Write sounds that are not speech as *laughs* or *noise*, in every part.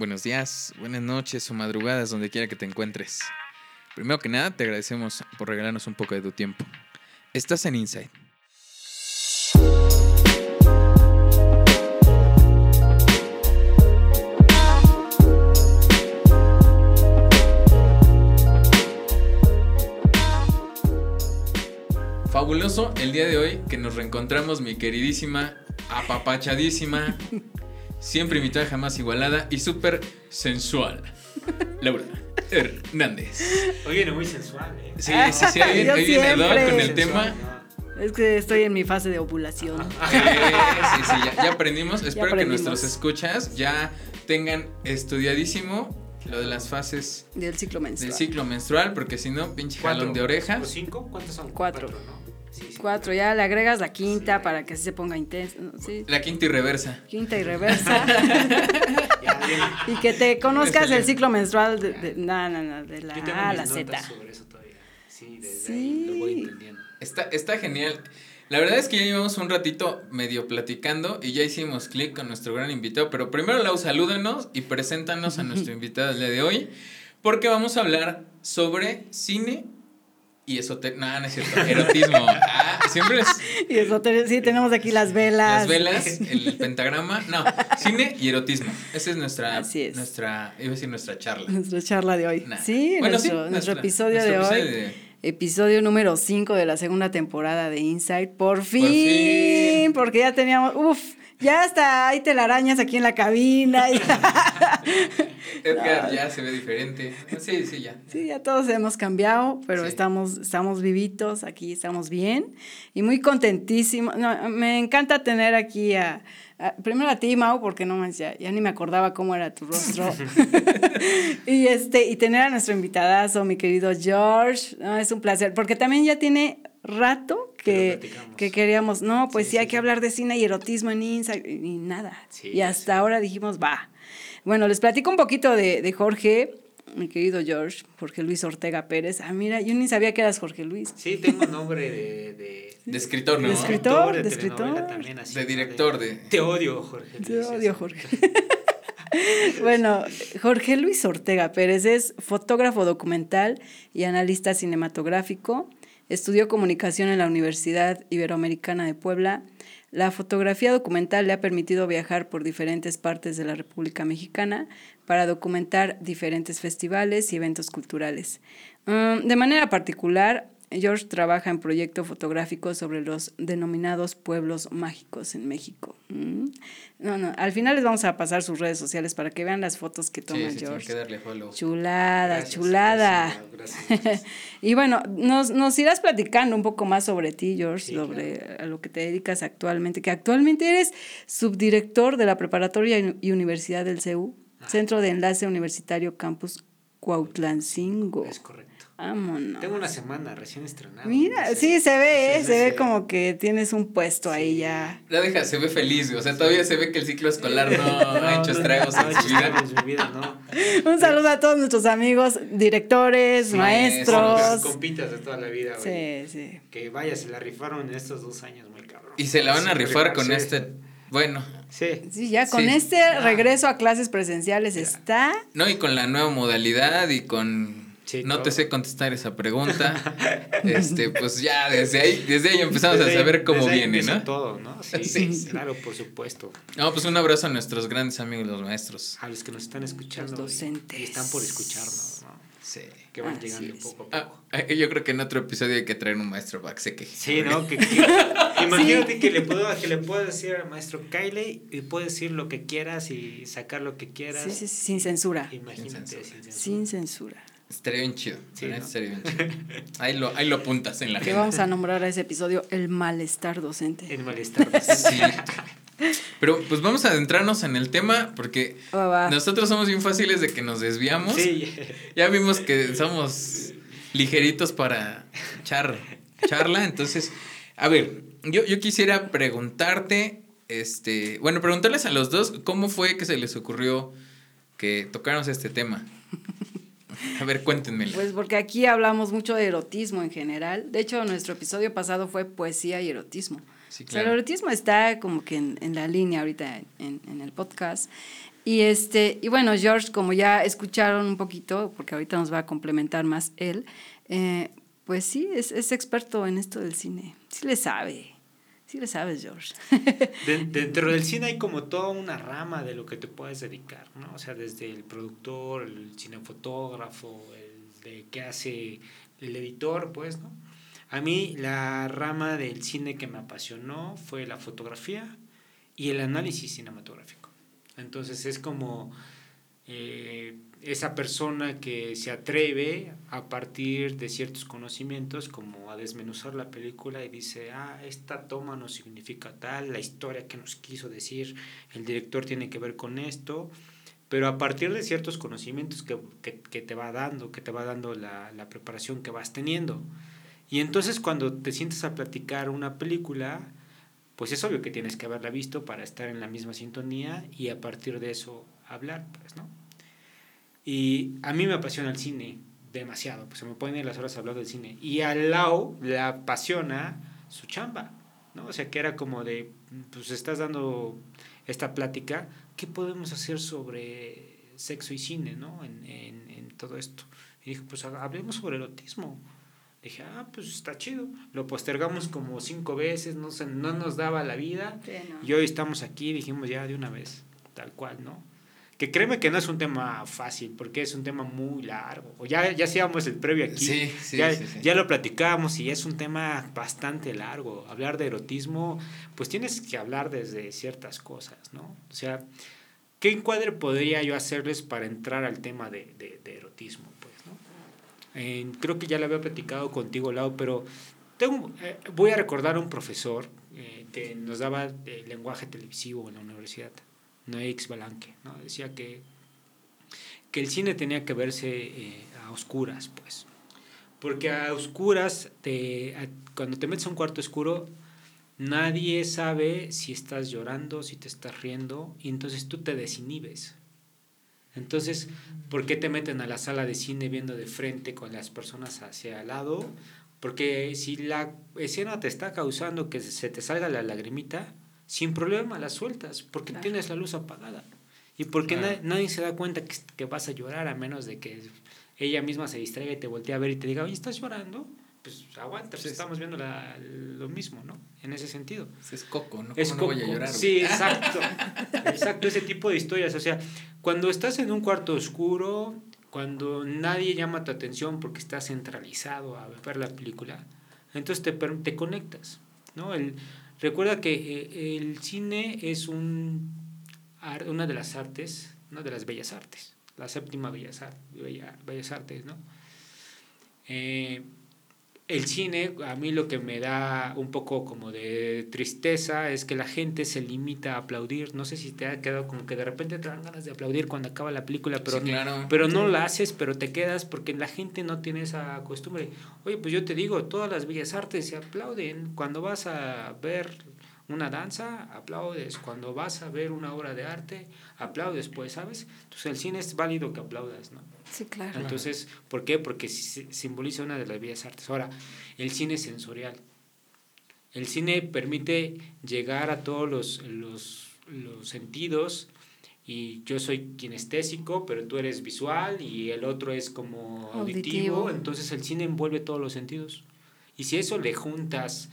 buenos días, buenas noches o madrugadas, donde quiera que te encuentres. Primero que nada, te agradecemos por regalarnos un poco de tu tiempo. Estás en Inside. Fabuloso el día de hoy que nos reencontramos, mi queridísima, apapachadísima, siempre invitada, jamás igualada y súper sensual. *laughs* Laura Hernández. Oye, no muy sensual, ¿eh? Sí, sí, sí, ahí, *laughs* Yo ahí viene con el Sensual, tema. ¿no? Es que estoy en mi fase de ovulación. Sí, sí, sí, ya, ya aprendimos. *laughs* Espero que aprendimos. nuestros escuchas ya tengan estudiadísimo lo de las fases Del ciclo menstrual. del ciclo menstrual, porque si no, pinche ¿Cuatro? jalón de ¿O orejas. cinco? ¿Cuántos son? Cuatro. ¿no? Sí, sí. Cuatro, ya le agregas la quinta Sí. para que así se ponga intenso. La quinta y reversa. Quinta y reversa. *laughs* Y que te conozcas el ciclo menstrual de, de- no, de la Yo A a la Z. sobre eso todavía. Sí, desde ahí lo voy entendiendo. Está, está genial. La verdad es que ya llevamos un ratito medio platicando y ya hicimos clic con nuestro gran invitado, pero primero Lau, salúdanos y preséntanos a nuestro *laughs* invitado el día de hoy, porque vamos a hablar sobre cine y esoterismo. No, no es cierto, erotismo. *laughs* Ah, siempre es Y eso, te- sí, tenemos aquí las velas. las velas, el pentagrama. No, cine y erotismo. Esa es nuestra, Así es. nuestra, iba a decir nuestra charla. Nuestra charla de hoy. Nah. Sí, Bueno, nuestro, sí, nuestro episodio nuestro de hoy. episodio de- Episodio número 5 de la segunda temporada de Inside. Por fin, fin. porque ya teníamos, uff, ya hasta hay telarañas aquí en la cabina. y- *laughs* Edgar ya se ve diferente. Sí, sí, ya. sí, ya todos hemos cambiado, pero Sí. estamos, estamos vivitos, aquí estamos bien y muy contentísimos. No, me encanta tener aquí a, a- primero a ti, Mau, porque no manches, ya, ya ni me acordaba cómo era tu rostro. *laughs* *laughs* y este, y tener a nuestro invitadazo, mi querido George. No, es un placer, porque también ya tiene rato Que que, queríamos, no, pues sí, Sí, hay sí, que hablar de cine y erotismo en Insight y nada. Sí, y hasta ahora dijimos, va. Bueno, les platico un poquito de, de Jorge, mi querido George, Jorge Luis Ortega Pérez. Ah, mira, yo ni sabía que eras Jorge Luis. Sí, tengo nombre de. *laughs* de De escritor, ¿no? De escritor, de de escritor. también, así, De director, de- Te odio, Jorge. Te Luis, odio, eso. Jorge. *laughs* bueno, Jorge Luis Ortega Pérez es fotógrafo documental y analista cinematográfico. Estudió comunicación en la Universidad Iberoamericana de Puebla. La fotografía documental le ha permitido viajar por diferentes partes de la República Mexicana para documentar diferentes festivales y eventos culturales. Mm, de manera particular, George trabaja en proyecto fotográfico sobre los denominados pueblos mágicos en México. Mm. No, no, al final les vamos a pasar sus redes sociales para que vean las fotos que Sí, toma sí, tiene George. que darle follow. Chulada, Gracias, chulada. gracias, gracias. *laughs* y bueno, nos, nos irás platicando un poco más sobre ti, George, Sí, sobre a lo que te dedicas actualmente, que actualmente eres subdirector de la Preparatoria y Universidad del CEU, Centro de Enlace Universitario Campus Cuautlancingo. Es correcto. Vámonos. Tengo una semana recién estrenada. Mira, no sé. sí, se ve, ¿eh? Se ve como que tienes un puesto ahí ya. La deja, se ve feliz, güey. O sea, todavía se ve que el ciclo escolar no, ha hecho estragos no, en ha su hecho vida. estragos en su vida, no. Un saludo a todos nuestros amigos, directores, Sí, maestros. Son compitas de toda la vida, güey. Sí, sí. Que vaya, se la rifaron en estos dos años, muy cabrón. Y se la van a rifar con este. Bueno, Sí. Sí, ya con Sí. este regreso a clases presenciales está. no, y con la nueva modalidad y con. No te sé contestar esa pregunta. *laughs* este, pues ya desde ahí, desde ahí empezamos Desde a ahí- saber cómo desde ahí viene, empieza ¿no? todo, ¿no? Sí, Sí. claro, por supuesto. No, pues un abrazo a nuestros grandes amigos, los maestros. A los que nos están escuchando. Los docentes. Y están por escucharnos, ¿no? Sí. Que van Así llegando es. poco a Ah, poco. eh, yo creo que en otro episodio hay que traer un maestro para que se queje. Sí, ¿no? Que, que- *laughs* imagínate que le puedo que le puedo decir al maestro Kylie y puedes decir lo que quieras y sacar lo que quieras. Sí, sí, sí, sin censura. Imagínate, Sin censura. sin censura. Sin censura. Estaría bien chido. Sí, ¿no? estaría bien chido. *laughs* Ahí lo, ahí lo apuntas en la Que agenda. vamos a nombrar a ese episodio el malestar docente. El malestar. *laughs* Sí. Pero pues vamos a adentrarnos en el tema porque Va, va. nosotros somos bien fáciles de que nos desviamos. Sí. Ya vimos que somos ligeritos para char, charla. Entonces, a ver, yo, yo quisiera preguntarte, este, bueno, preguntarles a los dos cómo fue que se les ocurrió que tocáramos este tema. *laughs* A ver, cuéntenmelo. Pues porque aquí hablamos mucho de erotismo en general. De hecho, nuestro episodio pasado fue poesía y erotismo. O sea, el erotismo está como que en, la línea ahorita en, en, el podcast. Y, este, y bueno, George, como ya escucharon un poquito, porque ahorita nos va a complementar más él, eh, pues sí, es, es, experto en esto del cine. Sí le sabe. Sí le sabes, George. *laughs* *laughs* dentro del cine hay como toda una rama de lo que te puedes dedicar, ¿no? O sea, desde el productor, el cinefotógrafo, el de qué hace el editor, pues, ¿no? A mí la rama del cine que me apasionó fue la fotografía y el análisis cinematográfico. Entonces es como eh, esa persona que se atreve a partir de ciertos conocimientos como a desmenuzar la película y dice, ah, esta toma no significa tal, la historia que nos quiso decir el director tiene que ver con esto, pero a partir de ciertos conocimientos que, que, que te va dando, que te va dando la, la preparación que vas teniendo. Y entonces cuando te sientes a platicar una película, pues es obvio que tienes que haberla visto para estar en la misma sintonía y a partir de eso hablar, pues, ¿no? Y a mí me apasiona el cine demasiado, pues se me ponen las horas hablando del cine. Y al lado le apasiona su chamba, ¿no? O sea, que era como de, pues estás dando esta plática, ¿qué podemos hacer sobre sexo y cine, ¿no? En, en, en todo esto. Y dije, pues hablemos sobre erotismo. Dije, ah, pues está chido. Lo postergamos como cinco veces, no, se, no nos daba la vida. Y hoy estamos aquí, dijimos ya de una vez, tal cual, ¿no? Que créeme que no es un tema fácil, porque es un tema muy largo. O ya, ya hacíamos el previo aquí. Sí, sí, ya, ya lo platicábamos y es un tema bastante largo. Hablar de erotismo, pues tienes que hablar desde ciertas cosas, ¿no? O sea, ¿qué encuadre podría yo hacerles para entrar al tema de, de, de erotismo? creo que ya lo había platicado contigo, Lau, pero tengo, eh, voy a recordar a un profesor eh, que nos daba lenguaje televisivo en la universidad, Noix Balanque, ¿no? Decía que, que el cine tenía que verse eh, a oscuras, pues. Porque a oscuras, te, cuando te metes a un cuarto oscuro, nadie sabe si estás llorando, si te estás riendo, y entonces tú te desinhibes. Entonces, ¿por qué te meten a la sala de cine viendo de frente con las personas hacia al lado? Porque si la escena te está causando que se te salga la lagrimita, sin problema la sueltas, porque tienes la luz apagada. Y porque nadie se da cuenta que, que, vas a llorar a menos de que ella misma se distraiga y te voltee a ver y te diga, oye, ¿estás llorando? pues aguanta, pues estamos viendo la, lo mismo, ¿no? En ese sentido. Es coco, ¿no? Es coco. No voy a llorar, sí, exacto. *laughs* exacto, ese tipo de historias. O sea, cuando estás en un cuarto oscuro, cuando nadie llama tu atención porque estás centralizado a ver la película, entonces te, te conectas, ¿no? El, recuerda que eh, el cine es un, una de las artes, una de las bellas artes, la séptima bellas, bellas artes, ¿no? Eh, el cine, a mí lo que me da un poco como de tristeza es que la gente se limita a aplaudir. No sé si te ha quedado como que de repente te dan ganas de aplaudir cuando acaba la película, pero, pero no la haces, pero te quedas porque la gente no tiene esa costumbre. Oye, pues yo te digo, todas las bellas artes se aplauden. Cuando vas a ver una danza, aplaudes. Cuando vas a ver una obra de arte, aplaudes, pues, ¿sabes? Entonces el cine es válido que aplaudas, ¿no? Sí, claro. Entonces, ¿por qué? Porque simboliza una de las bellas artes. Ahora, el cine sensorial. El cine permite llegar a todos los, los, los sentidos y yo soy kinestésico, pero tú eres visual y el otro es como auditivo. auditivo. Entonces el cine envuelve todos los sentidos. Y si eso le juntas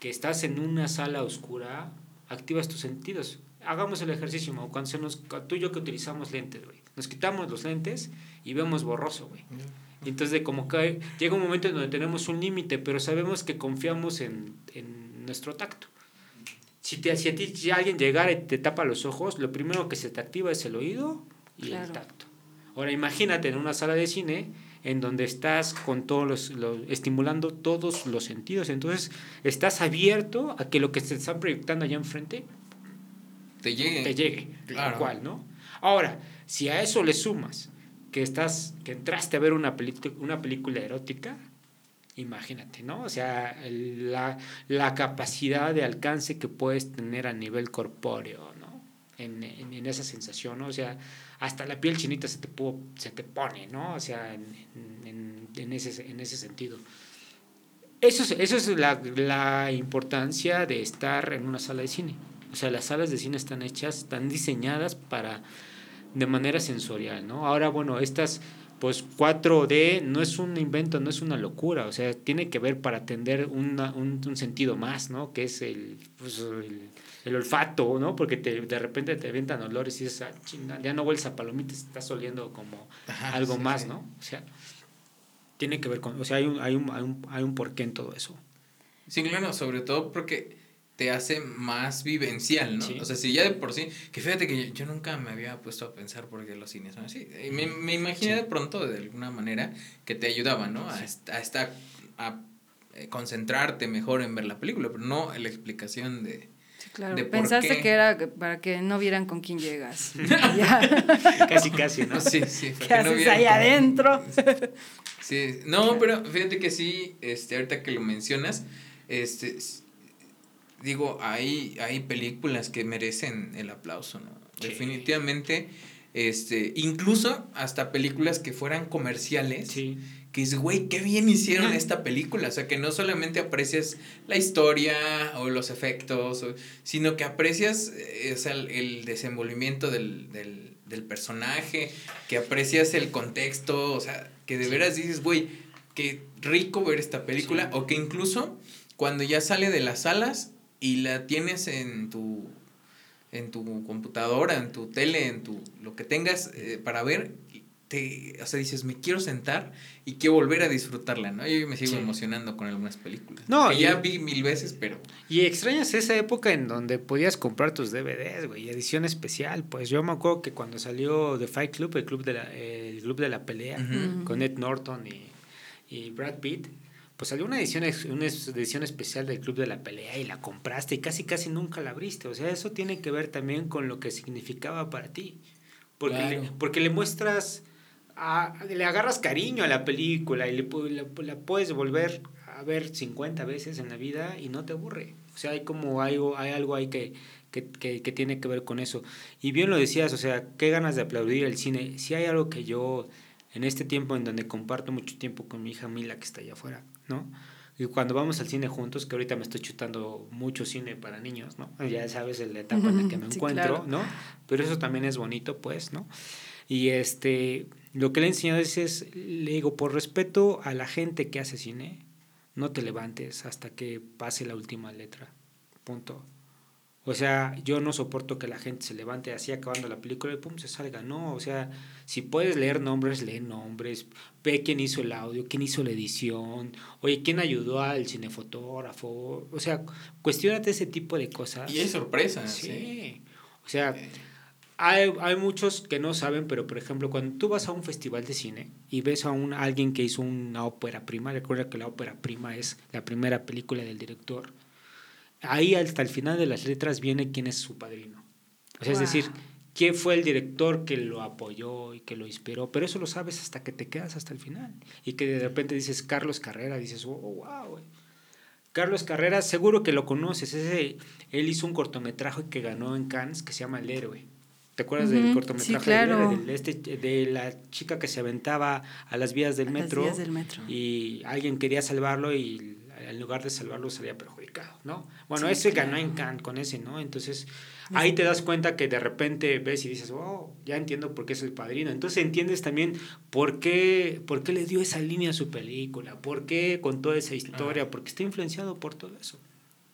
que estás en una sala oscura, activas tus sentidos. Hagamos el ejercicio, cuando se nos, tú y yo que utilizamos lentes, güey. Nos quitamos los lentes y vemos borroso, güey. Entonces como que llega un momento en donde tenemos un límite, pero sabemos que confiamos en, en nuestro tacto. Si, te, si a ti si alguien llegara y te tapa los ojos, lo primero que se te activa es el oído y el tacto. Ahora imagínate en una sala de cine en donde estás con todos los, estimulando todos los sentidos. Entonces, estás abierto a que lo que se está proyectando allá enfrente te llegue. Te llegue, claro. cual, ¿no? Ahora, si a eso le sumas que estás que entraste a ver una una película erótica, imagínate, ¿no? O sea, la, la, capacidad de alcance que puedes tener a nivel corpóreo, ¿no? En, en, esa sensación, ¿no? O sea, hasta la piel chinita se te, se te pone, ¿no? O sea, en, en, en, ese, en ese sentido. Eso es, eso es la, la importancia de estar en una sala de cine. O sea, las salas de cine están hechas, están diseñadas para de manera sensorial, ¿no? Ahora, bueno, estas pues 4D no es un invento, no es una locura, o sea, tiene que ver para atender una, un, un, sentido más, ¿no? Que es el, pues, el, el, olfato, ¿no? Porque te, de repente te avientan olores y dices, ah, chinga, ya no hueles a palomitas, estás oliendo como Ajá, algo sí, más, sí. ¿no? O sea, tiene que ver con, o sea, hay un, hay un, hay un, hay un porqué en todo eso. Sí, claro, sobre todo porque te hace más vivencial, ¿no? Sí. O sea, si ya de por sí, que fíjate que yo, yo, nunca me había puesto a pensar por qué los cines son así. Y me, me imaginé sí. de pronto, de alguna manera, que te ayudaba, ¿no? A, sí. a estar, a eh, concentrarte mejor en ver la película, pero no en la explicación de... Sí, claro. De Pensaste que era para que no vieran con quién llegas. *laughs* *laughs* casi, casi, ¿no? Sí, sí. ¿Qué haces no ahí adentro? Sí, no, pero fíjate que sí, este, ahorita que lo mencionas, este digo, hay, hay películas que merecen el aplauso, ¿no? Sí. Definitivamente, este, incluso hasta películas que fueran comerciales, sí. que es, güey, qué bien hicieron esta película, o sea, que no solamente aprecias la historia o los efectos, o, sino que aprecias eh, o sea, el, el desenvolvimiento del, del, del, personaje, que aprecias el contexto, o sea, que de veras dices, güey, qué rico ver esta película, o que incluso cuando ya sale de las salas, y la tienes en tu en tu computadora, en tu tele, en tu lo que tengas eh, para ver, te, o sea, dices, me quiero sentar y quiero volver a disfrutarla, ¿no? Yo me sigo sí. emocionando con algunas películas. No, que ya vi mil veces, pero... Y extrañas esa época en donde podías comprar tus DVDs, güey, edición especial. Pues yo me acuerdo que cuando salió The Fight Club, el club de la, el club de la pelea, uh -huh. con Ed Norton y, y Brad Pitt, pues salió una edición, una edición especial del Club de la Pelea y la compraste y casi casi nunca la abriste. O sea, eso tiene que ver también con lo que significaba para ti. Porque, claro. le, porque le muestras, a, le agarras cariño a la película y le, la, la, puedes volver a ver 50 veces en la vida y no te aburre. O sea, hay como algo, hay algo ahí que, que, que, que tiene que ver con eso. Y bien lo decías, o sea, qué ganas de aplaudir el cine. Si hay algo que yo, en este tiempo en donde comparto mucho tiempo con mi hija Mila, que está allá afuera, ¿no? Y cuando vamos al cine juntos, que ahorita me estoy chutando mucho cine para niños, ¿no? Ya sabes la etapa en la que me sí, encuentro, claro. ¿no? Pero eso también es bonito, pues, ¿no? Y este, lo que le he enseñado es, es, le digo, por respeto a la gente que hace cine, no te levantes hasta que pase la última letra. Punto. O sea, yo no soporto que la gente se levante así acabando la película y pum, se salga. No, o sea, si puedes leer nombres, lee nombres, ve quién hizo el audio, quién hizo la edición, oye, quién ayudó al cinefotógrafo. O sea, cuestionate ese tipo de cosas. Y es sorpresa. Sí. sí. O sea, hay, hay muchos que no saben, pero por ejemplo, cuando tú vas a un festival de cine y ves a, un, a alguien que hizo una ópera prima, recuerda que la ópera prima es la primera película del director ahí hasta el final de las letras viene quién es su padrino. O sea, wow. es decir, quién fue el director que lo apoyó y que lo inspiró, pero eso lo sabes hasta que te quedas hasta el final. Y que de repente dices Carlos Carrera, dices, oh, wow. Carlos Carrera, seguro que lo conoces. Ese, él hizo un cortometraje que ganó en Cannes que se llama El Héroe. ¿Te acuerdas uh -huh. del cortometraje sí, claro. este, de, la chica que se aventaba a las vías del, a metro, las vías del metro y alguien quería salvarlo y en lugar de salvarlo salía perjudicado, ¿no? Bueno, sí, ese claro. ganó en Cannes con ese, ¿no? Entonces, ahí te das cuenta que de repente ves y dices, oh, ya entiendo por qué es el padrino. Entonces entiendes también por qué, por qué le dio esa línea a su película, por qué contó esa historia, porque está influenciado por todo eso,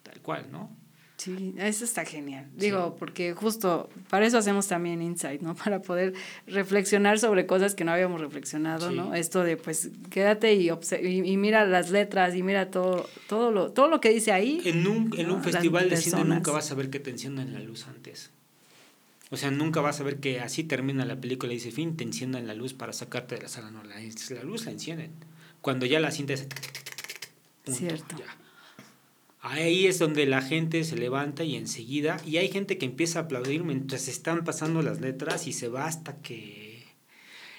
tal cual, ¿no? Sí, eso está genial. Digo, sí. porque justo para eso hacemos también Insight, ¿no? *laughs* Para poder reflexionar sobre cosas que no habíamos reflexionado, sí. ¿no? Esto de, pues, quédate y, y, y, mira las letras y mira todo, todo, lo, todo lo que dice ahí. En un, en un festival de cine nunca vas a ver que te enciendan la luz antes. O sea, nunca vas a ver que así termina la película y dice, fin, te enciendan la luz para sacarte de la sala. No, la, la luz la encienden. Cuando ya la cinta es... Cierto. Ya Ahí es donde la gente se levanta y enseguida, y hay gente que empieza a aplaudir mientras están pasando las letras y se va hasta que...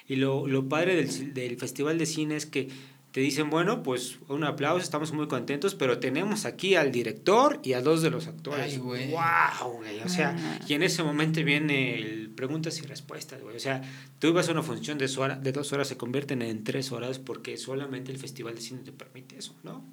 Y lo, lo padre del, del Festival de Cine es que te dicen, bueno, pues un aplauso, estamos muy contentos, pero tenemos aquí al director y a dos de los actores. Ay, güey. ¡Wow, güey! O sea, ah. y en ese momento viene el preguntas y respuestas, güey. O sea, tú ibas a una función de, hora, de dos horas, se convierten en tres horas porque solamente el Festival de Cine te permite eso, ¿no?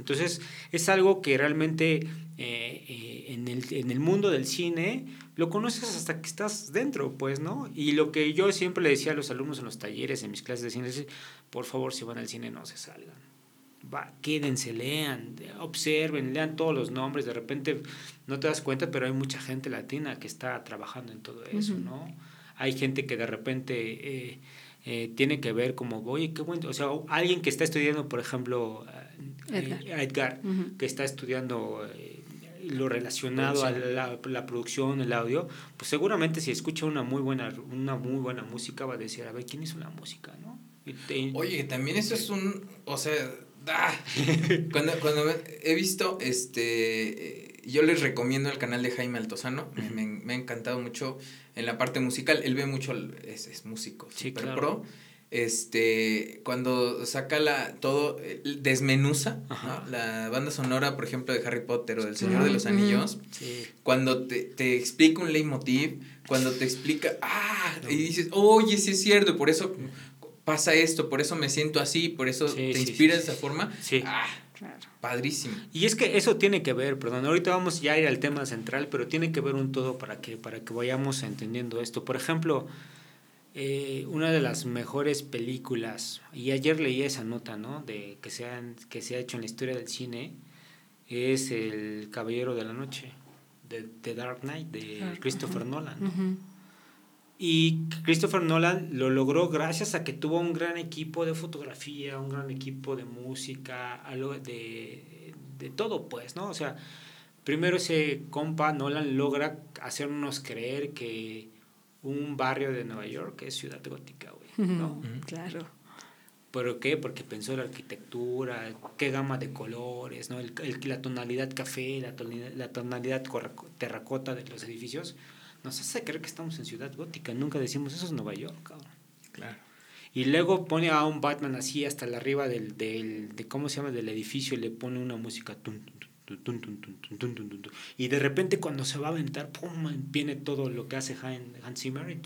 Entonces, es algo que realmente eh, eh, en, el, en el mundo del cine lo conoces hasta que estás dentro, pues, ¿no? Y lo que yo siempre le decía a los alumnos en los talleres, en mis clases de cine, es, por favor, si van al cine, no se salgan. Va, quédense, lean, observen, lean todos los nombres. De repente no te das cuenta, pero hay mucha gente latina que está trabajando en todo eso, ¿no? Hay gente que de repente eh, tiene que ver como, oye, qué bueno, o sea, alguien que está estudiando, por ejemplo, Edgar, que está estudiando lo relacionado a la, la, producción, el audio, pues seguramente si escucha una muy buena, una muy buena música va a decir, a ver, ¿quién hizo la música, no? Oye, también eso es un, o sea, ¡ah! *laughs* cuando, cuando he visto, este, yo les recomiendo el canal de Jaime Altozano, me, me, ha encantado mucho en la parte musical, él ve mucho, es, es músico, sí, super pro. Este, cuando saca la, todo, desmenuza, la banda sonora, por ejemplo, de Harry Potter o del Señor de los Anillos, cuando te, te, explica un leitmotiv, cuando te explica, ah, y dices, oye, sí es cierto, por eso pasa esto, por eso me siento así, por eso te inspira de esa forma, ah, Padrísimo. Y es que eso tiene que ver, perdón, ahorita vamos ya a ir al tema central, pero tiene que ver un todo para que, para que vayamos entendiendo esto. Por ejemplo, eh, una de las mejores películas, y ayer leí esa nota, ¿no? De que se, que se ha hecho en la historia del cine, es El Caballero de la Noche, de The Dark Knight, de Christopher Nolan. Y Christopher Nolan lo logró gracias a que tuvo un gran equipo de fotografía, un gran equipo de música, algo de, de todo, pues, ¿no? O sea, primero ese compa Nolan logra hacernos creer que un barrio de Nueva York es ciudad gótica, güey, ¿no? Claro. ¿Pero qué? Porque pensó en la arquitectura, qué gama de colores, ¿no? El, la tonalidad café, la tonalidad, la tonalidad terracota de los edificios. Nos hace creer que estamos en ciudad gótica. Nunca decimos eso es Nueva York, cabrón. Claro. Y luego pone a un Batman así hasta la arriba del, del de, ¿cómo se llama? Del edificio y le pone una música. Tum, y de repente cuando se va a aventar, ¡pum! viene todo lo que hace Hans Zimmer. Y,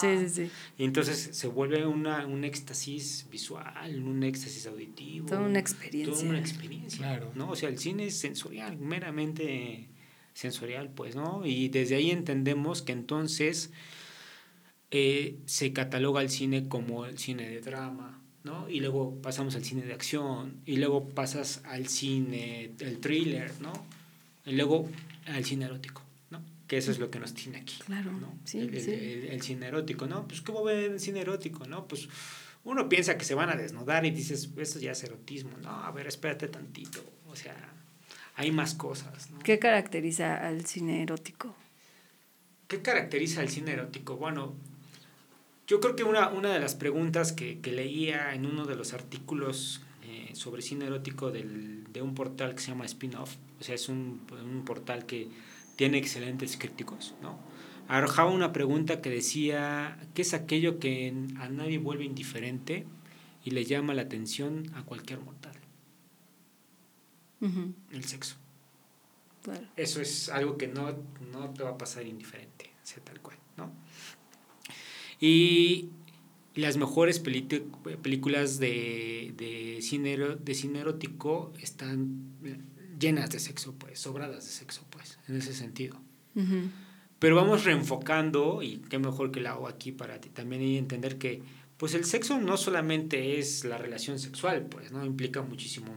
sí, sí, sí. y entonces se vuelve una, un éxtasis visual, un éxtasis auditivo. Toda una experiencia. Toda una experiencia. Claro. ¿no? O sea, el cine es sensorial, meramente sensorial, pues, ¿no? Y desde ahí entendemos que entonces eh, se cataloga el cine como el cine de drama, ¿no? Y luego pasamos al cine de acción, y luego pasas al cine, el thriller, ¿no? Y luego al cine erótico, ¿no? Que eso es lo que nos tiene aquí. Claro, ¿no? sí, el, sí. El, cine erótico, ¿no? Pues ¿cómo ven el cine erótico, no? Pues uno piensa que se van a desnudar y dices, esto ya es erotismo. No, a ver, espérate tantito. O sea, hay más cosas, ¿no? ¿Qué caracteriza al cine erótico? ¿Qué caracteriza al cine erótico? Bueno, yo creo que una, una de las preguntas que, que leía en uno de los artículos eh, sobre cine erótico del, de un portal que se llama Spin-Off, o sea, es un, un, portal que tiene excelentes críticos, ¿no? Arrojaba una pregunta que decía, ¿qué es aquello que a nadie vuelve indiferente y le llama la atención a cualquier mortal? El sexo. Eso es algo que no, no te va a pasar indiferente, sea tal cual, ¿no? Y las mejores películas de, de, cine, de cine erótico están llenas de sexo, pues, sobradas de sexo, pues, en ese sentido. Pero vamos reenfocando, y qué mejor que lo hago aquí para ti también y entender que, pues, el sexo no solamente es la relación sexual, pues, ¿no? Implica muchísimo,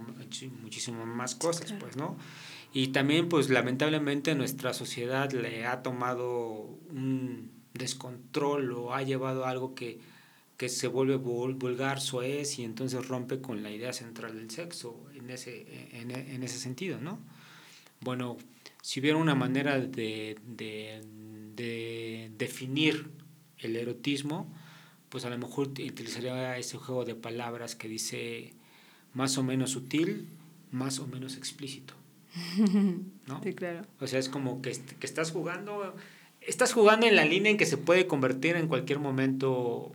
muchísimo más cosas, pues, ¿no? Y también, pues, lamentablemente nuestra sociedad le ha tomado un descontrol o ha llevado a algo que, que se vuelve vulgar, soez y entonces rompe con la idea central del sexo en ese, en, en ese sentido, ¿no? Bueno, si hubiera una manera de, de, de, definir el erotismo, pues a lo mejor utilizaría ese juego de palabras que dice más o menos sutil, más o menos explícito. *laughs* ¿no? Sí, claro. O sea, es como que, que estás jugando estás jugando en la línea en que se puede convertir en cualquier momento,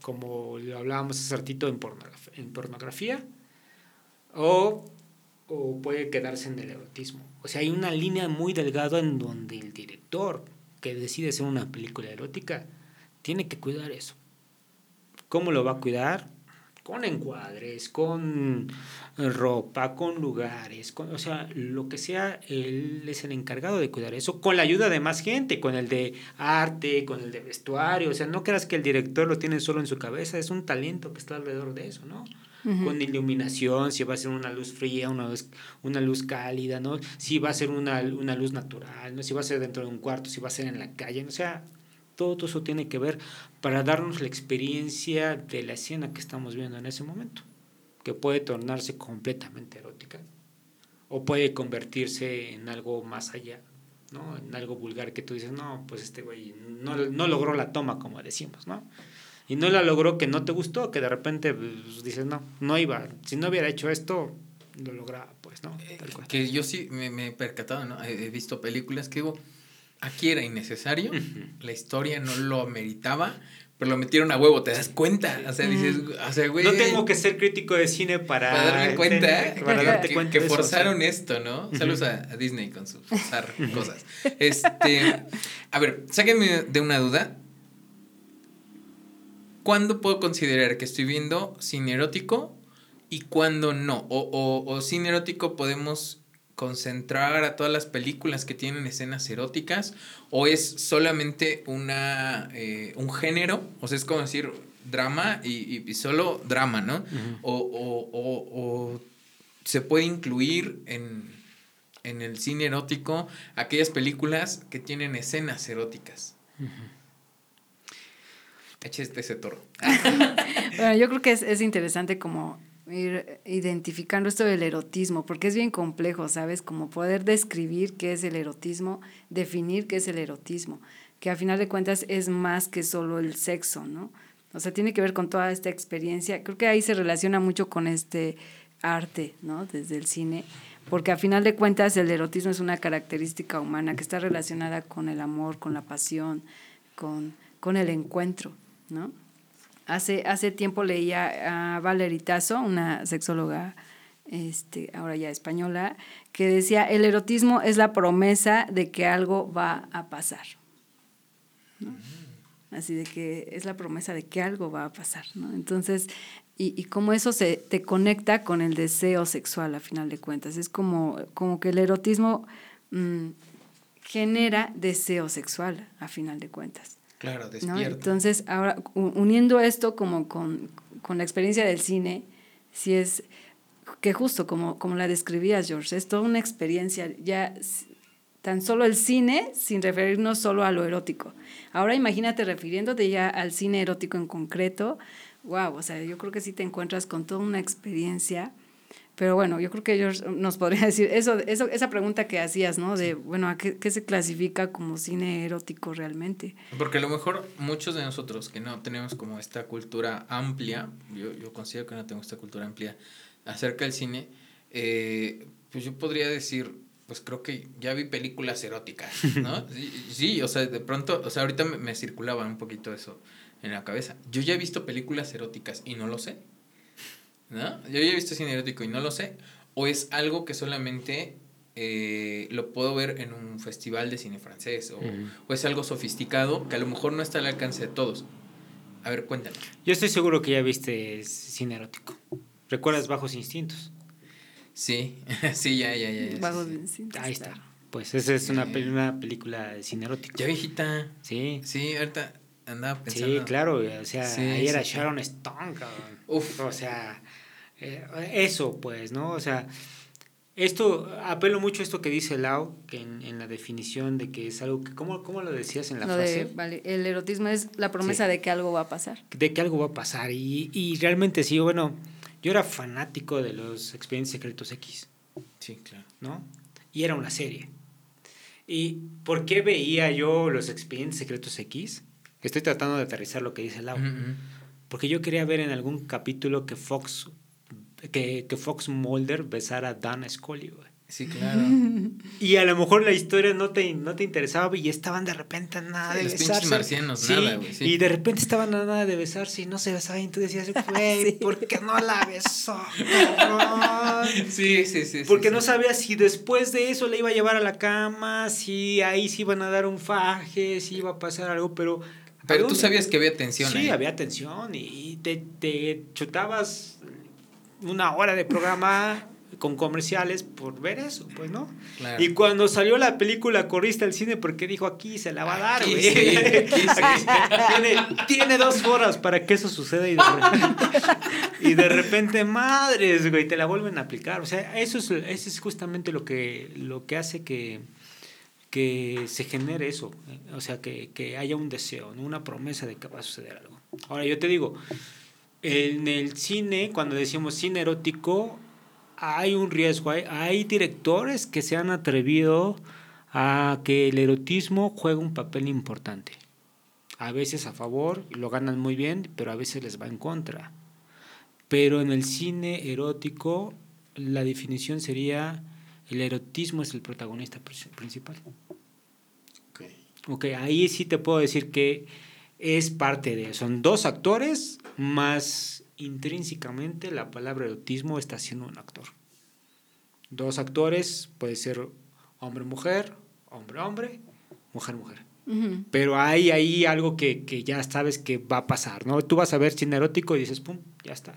como lo hablábamos hace ratito, en, pornografía, en pornografía o, o, puede quedarse en el erotismo. O sea, hay una línea muy delgada en donde el director que decide hacer una película erótica tiene que cuidar eso. ¿Cómo lo va a cuidar? con encuadres, con ropa, con lugares, con, o sea, lo que sea, él es el encargado de cuidar eso, con la ayuda de más gente, con el de arte, con el de vestuario, o sea, no creas que el director lo tiene solo en su cabeza, es un talento que está alrededor de eso, ¿no? Con iluminación, si va a ser una luz fría, una luz, una luz cálida, ¿no? Si va a ser una, una luz natural, ¿no? Si va a ser dentro de un cuarto, si va a ser en la calle, o sea, todo eso tiene que ver para darnos la experiencia de la escena que estamos viendo en ese momento que puede tornarse completamente erótica o puede convertirse en algo más allá, ¿no? En algo vulgar que tú dices, no, pues este güey no, no logró la toma, como decimos, ¿no? Y no la logró que no te gustó, que de repente pues, dices, no, no iba, si no hubiera hecho esto, lo lograba, pues, ¿no? Eh, que yo sí me, me, he percatado, ¿no? He, visto películas que digo, aquí era innecesario, la historia no lo meritaba, pero lo metieron a huevo, te das cuenta. O sea, dices, o sea, güey. No tengo que ser crítico de cine para, para darme cuenta, para darte que, cuenta que forzaron esto, ¿no? Saludos a, Disney con sus forzar cosas. Este, a ver, sáquenme de una duda. ¿Cuándo puedo considerar que estoy viendo cine erótico y cuándo no? O, o, o cine erótico podemos concentrar a todas las películas que tienen escenas eróticas o es solamente una eh, un género o sea es como decir drama y, solo drama no o, se puede incluir en, el cine erótico aquellas películas que tienen escenas eróticas. Eche este ese toro. *laughs* bueno, yo creo que es, es interesante como ir identificando esto del erotismo, porque es bien complejo, ¿sabes? Como poder describir qué es el erotismo, definir qué es el erotismo, que a final de cuentas es más que solo el sexo, ¿no? O sea, tiene que ver con toda esta experiencia. Creo que ahí se relaciona mucho con este arte, ¿no? Desde el cine, porque a final de cuentas el erotismo es una característica humana que está relacionada con el amor, con la pasión, con, con el encuentro, ¿no? Hace, hace tiempo leía a Valeritazo, una sexóloga este, ahora ya española, que decía, el erotismo es la promesa de que algo va a pasar. Así de que es la promesa de que algo va a pasar. ¿no? Entonces, y, y cómo eso se te conecta con el deseo sexual a final de cuentas. Es como, como que el erotismo mm, genera deseo sexual a final de cuentas. Claro, despierta. Entonces, ahora, uniendo esto como con, la experiencia del cine, si es que justo como, como la describías, George, es toda una experiencia, ya tan solo el cine sin referirnos solo a lo erótico. Ahora imagínate refiriéndote ya al cine erótico en concreto, wow, o sea, yo creo que sí te encuentras con toda una experiencia pero bueno, yo creo que ellos nos podrían *laughs* decir eso, eso, esa pregunta que hacías, ¿no? De, bueno, ¿a qué, se clasifica como cine erótico realmente? Porque a lo mejor muchos de nosotros que no tenemos como esta cultura amplia, yo, yo considero que no tengo esta cultura amplia acerca del cine, eh, pues yo podría decir, pues creo que ya vi películas eróticas, ¿no? *laughs* sí, o sea, de pronto, o sea, ahorita me, me circulaba un poquito eso en la cabeza. Yo ya he visto películas eróticas y no lo sé. ¿No? Yo ya he visto cine erótico y no lo sé. O es algo que solamente eh, lo puedo ver en un festival de cine francés. O, o, es algo sofisticado que a lo mejor no está al alcance de todos. A ver, cuéntame. Yo estoy seguro que ya viste cine erótico. ¿Recuerdas Bajos Instintos? Sí, *laughs* sí, ya, ya, ya. Bajos Instintos. Ahí está. Pues esa es una, una película de cine erótico. Ya viejita. Sí. Sí, ahorita andaba pensando. Sí, claro. O sea, ahí era Sharon Stone, cabrón. Uf. O sea, eh, eso, pues, ¿no? O sea, esto, apelo mucho a esto que dice Lau, que en, la definición de que es algo que, ¿cómo, cómo lo decías en la frase? vale, el erotismo es la promesa de que algo va a pasar. De que algo va a pasar. Y, y realmente sí, bueno, yo era fanático de los Expedientes Secretos X. Sí, claro. ¿No? Y era una serie. ¿Y por qué veía yo los Expedientes Secretos X? Estoy tratando de aterrizar lo que dice Lau. Porque yo quería ver en algún capítulo que Fox que, que Fox Mulder besara a Dan Scully, güey. Sí, claro. *laughs* Y a lo mejor la historia no te, no te interesaba y estaban de repente nada de besarse. marcianos, nada, güey. Y de repente estaban nada de besarse y no se besaban. Y tú decías, *laughs* güey, ¿por qué no la besó? *laughs* sí, sí, sí. Porque no sabías si después de eso le iba a llevar a la cama, si ahí sí iban a dar un faje, si iba a pasar algo, pero Pero tú sabías que había tensión. Sí, había tensión y te, te chutabas una hora de programa con comerciales por ver eso, pues, ¿no? Y cuando salió la película corriste al cine porque dijo aquí se la va a dar, güey. *laughs* tiene, dos horas para que eso suceda y de repente, *laughs* y de repente madres, güey, te la vuelven a aplicar. O sea, eso es, eso es justamente lo que, lo que hace que, que se genere eso. O sea, que, que haya un deseo, ¿no? una promesa de que va a suceder algo. Ahora, yo te digo, en el cine, cuando decimos cine erótico, hay un riesgo. Hay, directores que se han atrevido a que el erotismo juegue un papel importante. A veces a favor, lo ganan muy bien, pero a veces les va en contra. Pero en el cine erótico, la definición sería el erotismo es el protagonista principal. Ok, ahí sí te puedo decir que es parte de... Son dos actores más intrínsecamente la palabra erotismo está siendo un actor. Dos actores, puede ser hombre-mujer, hombre-hombre, mujer-mujer. Pero hay ahí algo que, ya sabes que va a pasar, ¿no? Tú vas a ver cine erótico y dices, pum, ya está.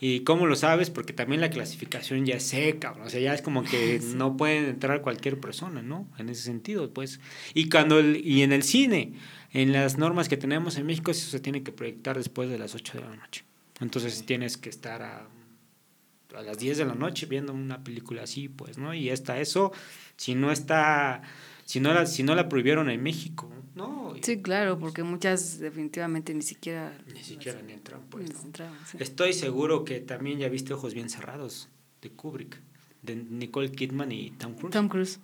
¿Y cómo lo sabes? Porque también la clasificación ya es seca, o sea, ya es como que no pueden entrar cualquier persona, ¿no? En ese sentido, pues. Y, cuando y en el cine, en las normas que tenemos en México, eso se tiene que proyectar después de las 8 de la noche. Entonces tienes que estar a, a, las 10 de la noche viendo una película así, pues, ¿no? Y está eso, si no está, si no la, si no la prohibieron en México, ¿no? Sí, claro, porque muchas definitivamente ni siquiera... Ni siquiera ni entran, pues. Estoy seguro que también ya viste Ojos Bien Cerrados, de Kubrick, de Nicole Kidman y Tom Cruise. Tom Cruise.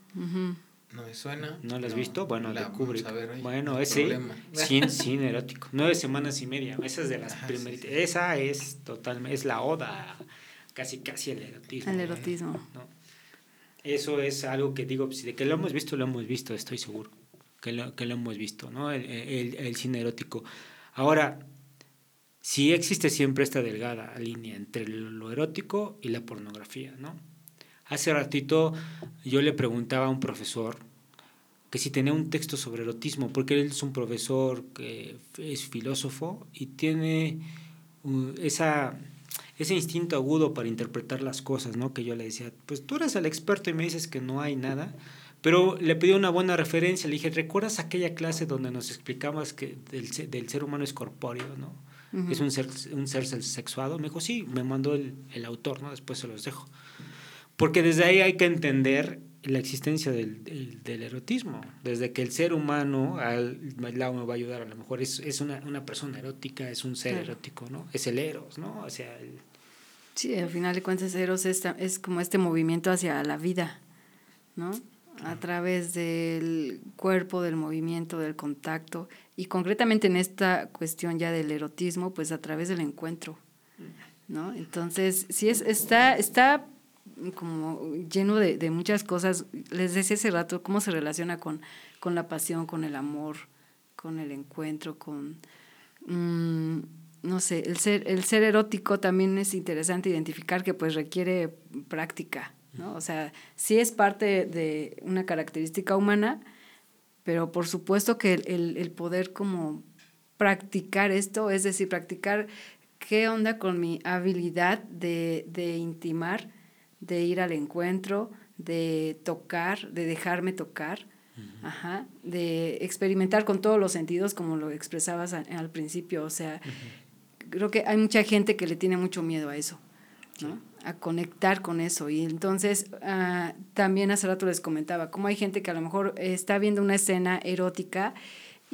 No me suena. ¿No la has visto? Bueno, la, de Kubrick. bueno, ese sin, *laughs* sin erótico. Nueve semanas y media. Esa es de las ah, primeritas. Esa es totalmente, es la oda, casi casi el erotismo. El erotismo. Eso es algo que digo, si de que lo hemos visto, lo hemos visto, estoy seguro. Que lo, que lo hemos visto, ¿no? El, el, el cine erótico. Ahora, sí existe siempre esta delgada línea entre lo erótico y la pornografía, ¿no? Hace ratito yo le preguntaba a un profesor que si tenía un texto sobre erotismo, porque él es un profesor que es filósofo y tiene uh, esa, ese instinto agudo para interpretar las cosas, ¿no? Que yo le decía, pues tú eres el experto y me dices que no hay nada, pero le pedí una buena referencia, le dije, ¿recuerdas aquella clase donde nos explicabas que del, del ser humano es corpóreo, ¿no? Es un ser, un ser sexuado. Me dijo, sí, me mandó el, el autor, ¿no? Después se los dejo. Porque desde ahí hay que entender la existencia del, del, erotismo. Desde que el ser humano, al lado me va a ayudar, a lo mejor es, es una, una, persona erótica, es un ser erótico, ¿no? Es el eros, ¿no? O sea, Sí, al final de cuentas eros es, es como este movimiento hacia la vida, ¿no? A través del cuerpo, del movimiento, del contacto y concretamente en esta cuestión ya del erotismo, pues a través del encuentro, ¿no? Entonces, sí es, está, está como lleno de, de, muchas cosas. Les decía hace rato cómo se relaciona con, con la pasión, con el amor, con el encuentro, con... Mm, no sé, el ser, el ser erótico también es interesante identificar que pues requiere práctica, ¿no? O sea, sí es parte de una característica humana, pero por supuesto que el, el poder como practicar esto, es decir, practicar qué onda con mi habilidad de, de intimar, de ir al encuentro, de tocar, de dejarme tocar, ajá, de experimentar con todos los sentidos, como lo expresabas al principio. O sea, creo que hay mucha gente que le tiene mucho miedo a eso, ¿no? a conectar con eso. Y entonces, ah, también hace rato les comentaba, como hay gente que a lo mejor está viendo una escena erótica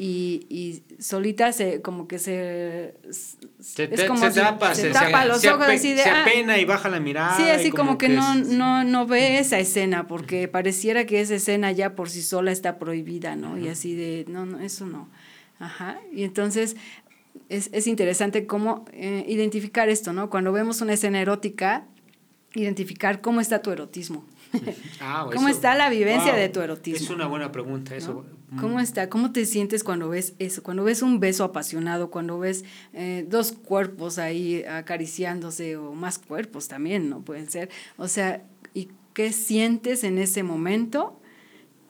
y, y solita se como que se se, es como se tapa, se, tapa los ojos así de se ah, apena y baja la mirada sí así como, que, no no no ve esa escena porque pareciera que esa escena ya por sí sola está prohibida no y así de no no eso no. Ajá. Y entonces es, es interesante cómo eh, identificar esto no cuando vemos una escena erótica identificar cómo está tu erotismo *laughs* ah, ¿Cómo está la vivencia de tu erotismo? Es una buena pregunta, eso. ¿Cómo mm. está? ¿Cómo te sientes cuando ves eso? Cuando ves un beso apasionado, cuando ves eh, dos cuerpos ahí acariciándose o más cuerpos también, ¿no? Pueden ser. O sea, ¿y qué sientes en ese momento?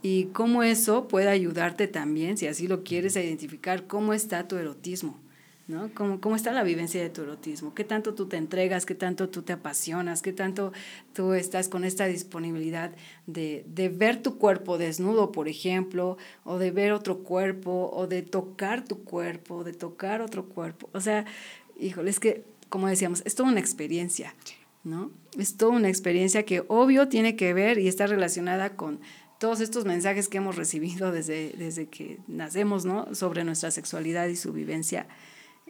y cómo eso puede ayudarte también, si así lo quieres, a identificar cómo está tu erotismo. ¿No? ¿Cómo, ¿Cómo está la vivencia de tu erotismo? ¿Qué tanto tú te entregas? ¿Qué tanto tú te apasionas? ¿Qué tanto tú estás con esta disponibilidad de, de ver tu cuerpo desnudo, por ejemplo, o de ver otro cuerpo, o de tocar tu cuerpo, de tocar otro cuerpo? O sea, híjole, es que, como decíamos, es toda una experiencia, ¿no? Es toda una experiencia que obvio tiene que ver y está relacionada con todos estos mensajes que hemos recibido desde, desde que nacemos, ¿no? Sobre nuestra sexualidad y su vivencia.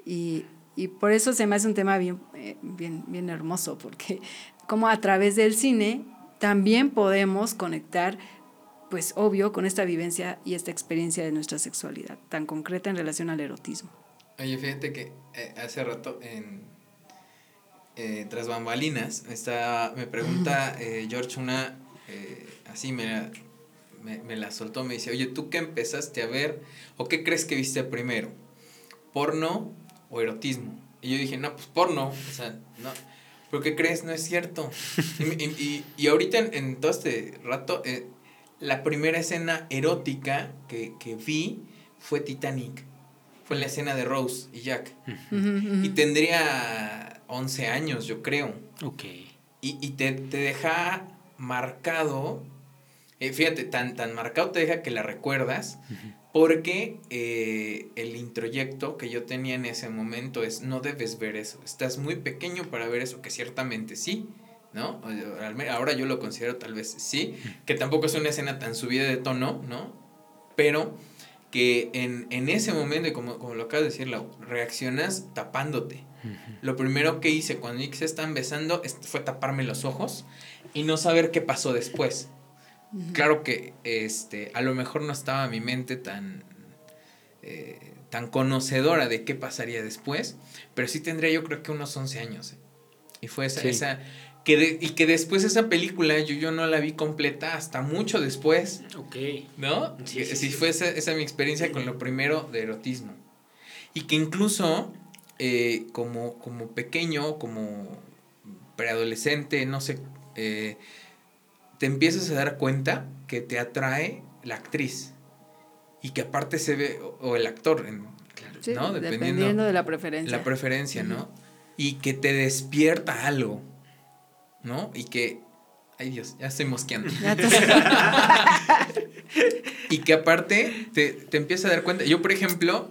Y, y por eso se me hace un tema bien, eh, bien, bien hermoso, porque como a través del cine también podemos conectar, pues obvio, con esta vivencia y esta experiencia de nuestra sexualidad, tan concreta en relación al erotismo. Oye, fíjate que eh, hace rato en eh, Tras Bambalinas está, me pregunta eh, George una, así me, me, me la soltó, me dice, oye, ¿tú qué empezaste a ver o qué crees que viste primero? ¿Porno o erotismo. Y yo dije, no, pues porno, o sea, no. ¿Pero qué crees? No es cierto. y, y, y, ahorita en, en, todo este rato, eh, la primera escena erótica que, que, vi fue Titanic. Fue la escena de Rose y Jack. Uh -huh. Y tendría 11 años, yo creo. Ok. Y, y te, te deja marcado, eh, fíjate, tan, tan marcado te deja que la recuerdas. Uh -huh porque eh, el introyecto que yo tenía en ese momento es, no debes ver eso, estás muy pequeño para ver eso, que ciertamente sí, ¿no? Ahora yo lo considero tal vez sí, que tampoco es una escena tan subida de tono, ¿no? Pero que en, en ese momento, y como, como lo acabas de decir, Lau, reaccionas tapándote. Uh -huh. Lo primero que hice cuando se están besando fue taparme los ojos y no saber qué pasó después. Claro que este, a lo mejor no estaba mi mente tan, eh, tan conocedora de qué pasaría después, pero sí tendría yo creo que unos 11 años. ¿eh? Y fue esa, sí. esa que de, y que después esa película yo, yo no la vi completa hasta mucho después. Ok. ¿No? Sí, sí, sí fue esa, esa mi experiencia con lo primero de erotismo. Y que incluso eh, como, como pequeño, como preadolescente, no sé, eh, te empiezas a dar cuenta que te atrae la actriz y que aparte se ve, o, el actor, sí, ¿no? Dependiendo, dependiendo, de la preferencia. La preferencia, uh -huh. ¿no? Y que te despierta algo, ¿no? Y que, ay Dios, ya estoy mosqueando. *laughs* *laughs* y que aparte te, te empiezas a dar cuenta, yo por ejemplo,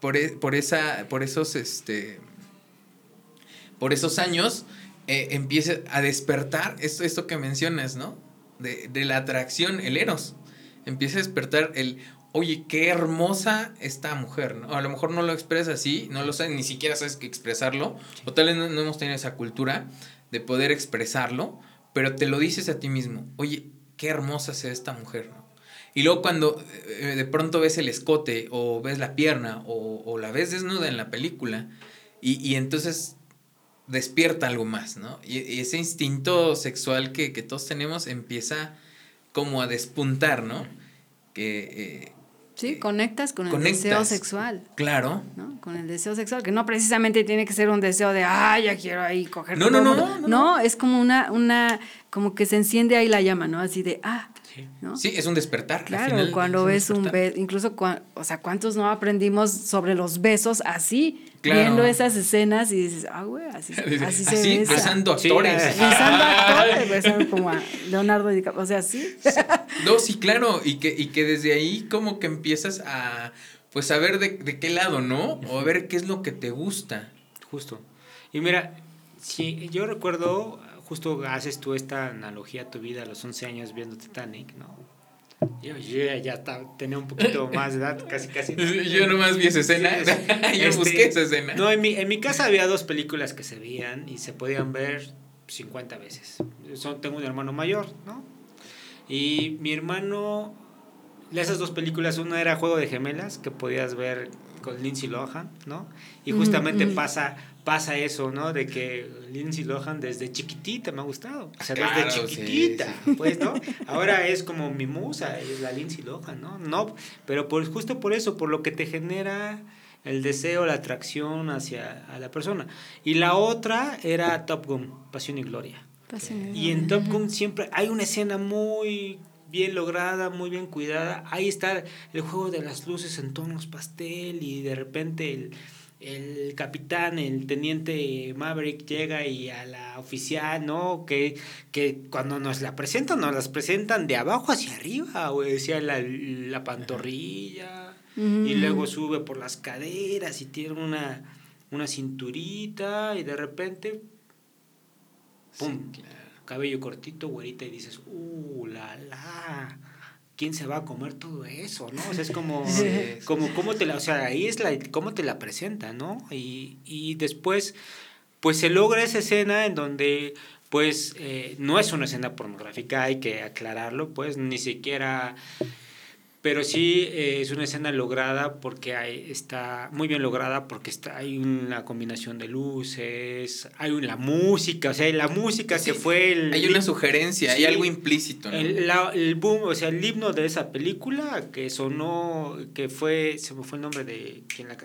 por, por, esa, por esos, este, por esos años, eh, empiece a despertar esto, esto que mencionas, ¿no? De, de, la atracción, el eros. Empieza a despertar el, oye, qué hermosa esta mujer, ¿no? A lo mejor no lo expresa así, no lo sabes, ni siquiera sabes que expresarlo, sí. o tal vez no, no, hemos tenido esa cultura de poder expresarlo, pero te lo dices a ti mismo, oye, qué hermosa es esta mujer, ¿no? Y luego cuando eh, de pronto ves el escote o ves la pierna o, o la ves desnuda en la película y, y entonces despierta algo más, ¿no? Y, y ese instinto sexual que, que, todos tenemos empieza como a despuntar, ¿no? Que... Eh, Sí, conectas con el conectas, deseo sexual. Claro. ¿no? Con el deseo sexual, que no precisamente tiene que ser un deseo de, ay, ya quiero ahí coger. No, no, no, no, no, no. es como una, una, como que se enciende ahí la llama, ¿no? Así de, ah. Sí, ¿no? sí es un despertar. Claro, final, cuando ves un, beso, incluso, cuando, o sea, ¿cuántos no aprendimos sobre los besos así? Claro. Viendo esas escenas y dices, ah, güey, así, *laughs* así, se así, besa. besando actores. Sí, besando actores, besando como a Leonardo DiCaprio, o sea, sí. No, sí, claro, y que, y que desde ahí como que empiezas a, pues, a ver de, de qué lado, ¿no? O a ver qué es lo que te gusta. Justo. Y mira, si yo recuerdo, justo haces tú esta analogía a tu vida a los 11 años viendo Titanic, ¿no? Yo, yo ya estaba, tenía un poquito *laughs* más de edad, casi, casi. Yo nomás vi esa escena. Sí, *laughs* yo este, busqué esa escena. No, en mi, en mi casa había dos películas que se veían y se podían ver 50 veces. Son, tengo un hermano mayor, ¿no? Y mi hermano, esas dos películas, una era Juego de Gemelas, que podías ver con Lindsay Lohan, ¿no? Y justamente mm -hmm. pasa pasa eso, ¿no? De que Lindsay Lohan desde chiquitita me ha gustado. O sea, claro, desde chiquitita, sí, sí. pues, ¿no? Ahora es como mi musa, es la Lindsay Lohan, ¿no? No, pero por, justo por eso, por lo que te genera el deseo, la atracción hacia a la persona. Y la otra era Top Gun, Pasión y Gloria. Pasión y, y en Top Gun siempre hay una escena muy bien lograda, muy bien cuidada. Ahí está el juego de las luces en tonos pastel y de repente el, el capitán, el teniente Maverick llega y a la oficial, ¿no? Que, que cuando nos la presentan, nos las presentan de abajo hacia arriba, o decía la, la pantorrilla, y luego sube por las caderas y tiene una, una cinturita y de repente, ¡pum! Cabello cortito, güerita, y dices, ¡uh, la, la! ¿Quién se va a comer todo eso, no? O sea, es *laughs* como, como cómo te la, o sea, ahí es la, cómo te la presenta, ¿no? Y, y después, pues se logra esa escena en donde, pues, eh, no es una escena pornográfica, hay que aclararlo, pues, ni siquiera pero sí eh, es una escena lograda porque hay, está muy bien lograda porque está, hay una combinación de luces, hay una música, o sea, la música que fue el... Hay una sugerencia, hay algo implícito. ¿no? El, la, el, boom, o sea, el himno de esa película que sonó, que fue, se me fue el nombre de,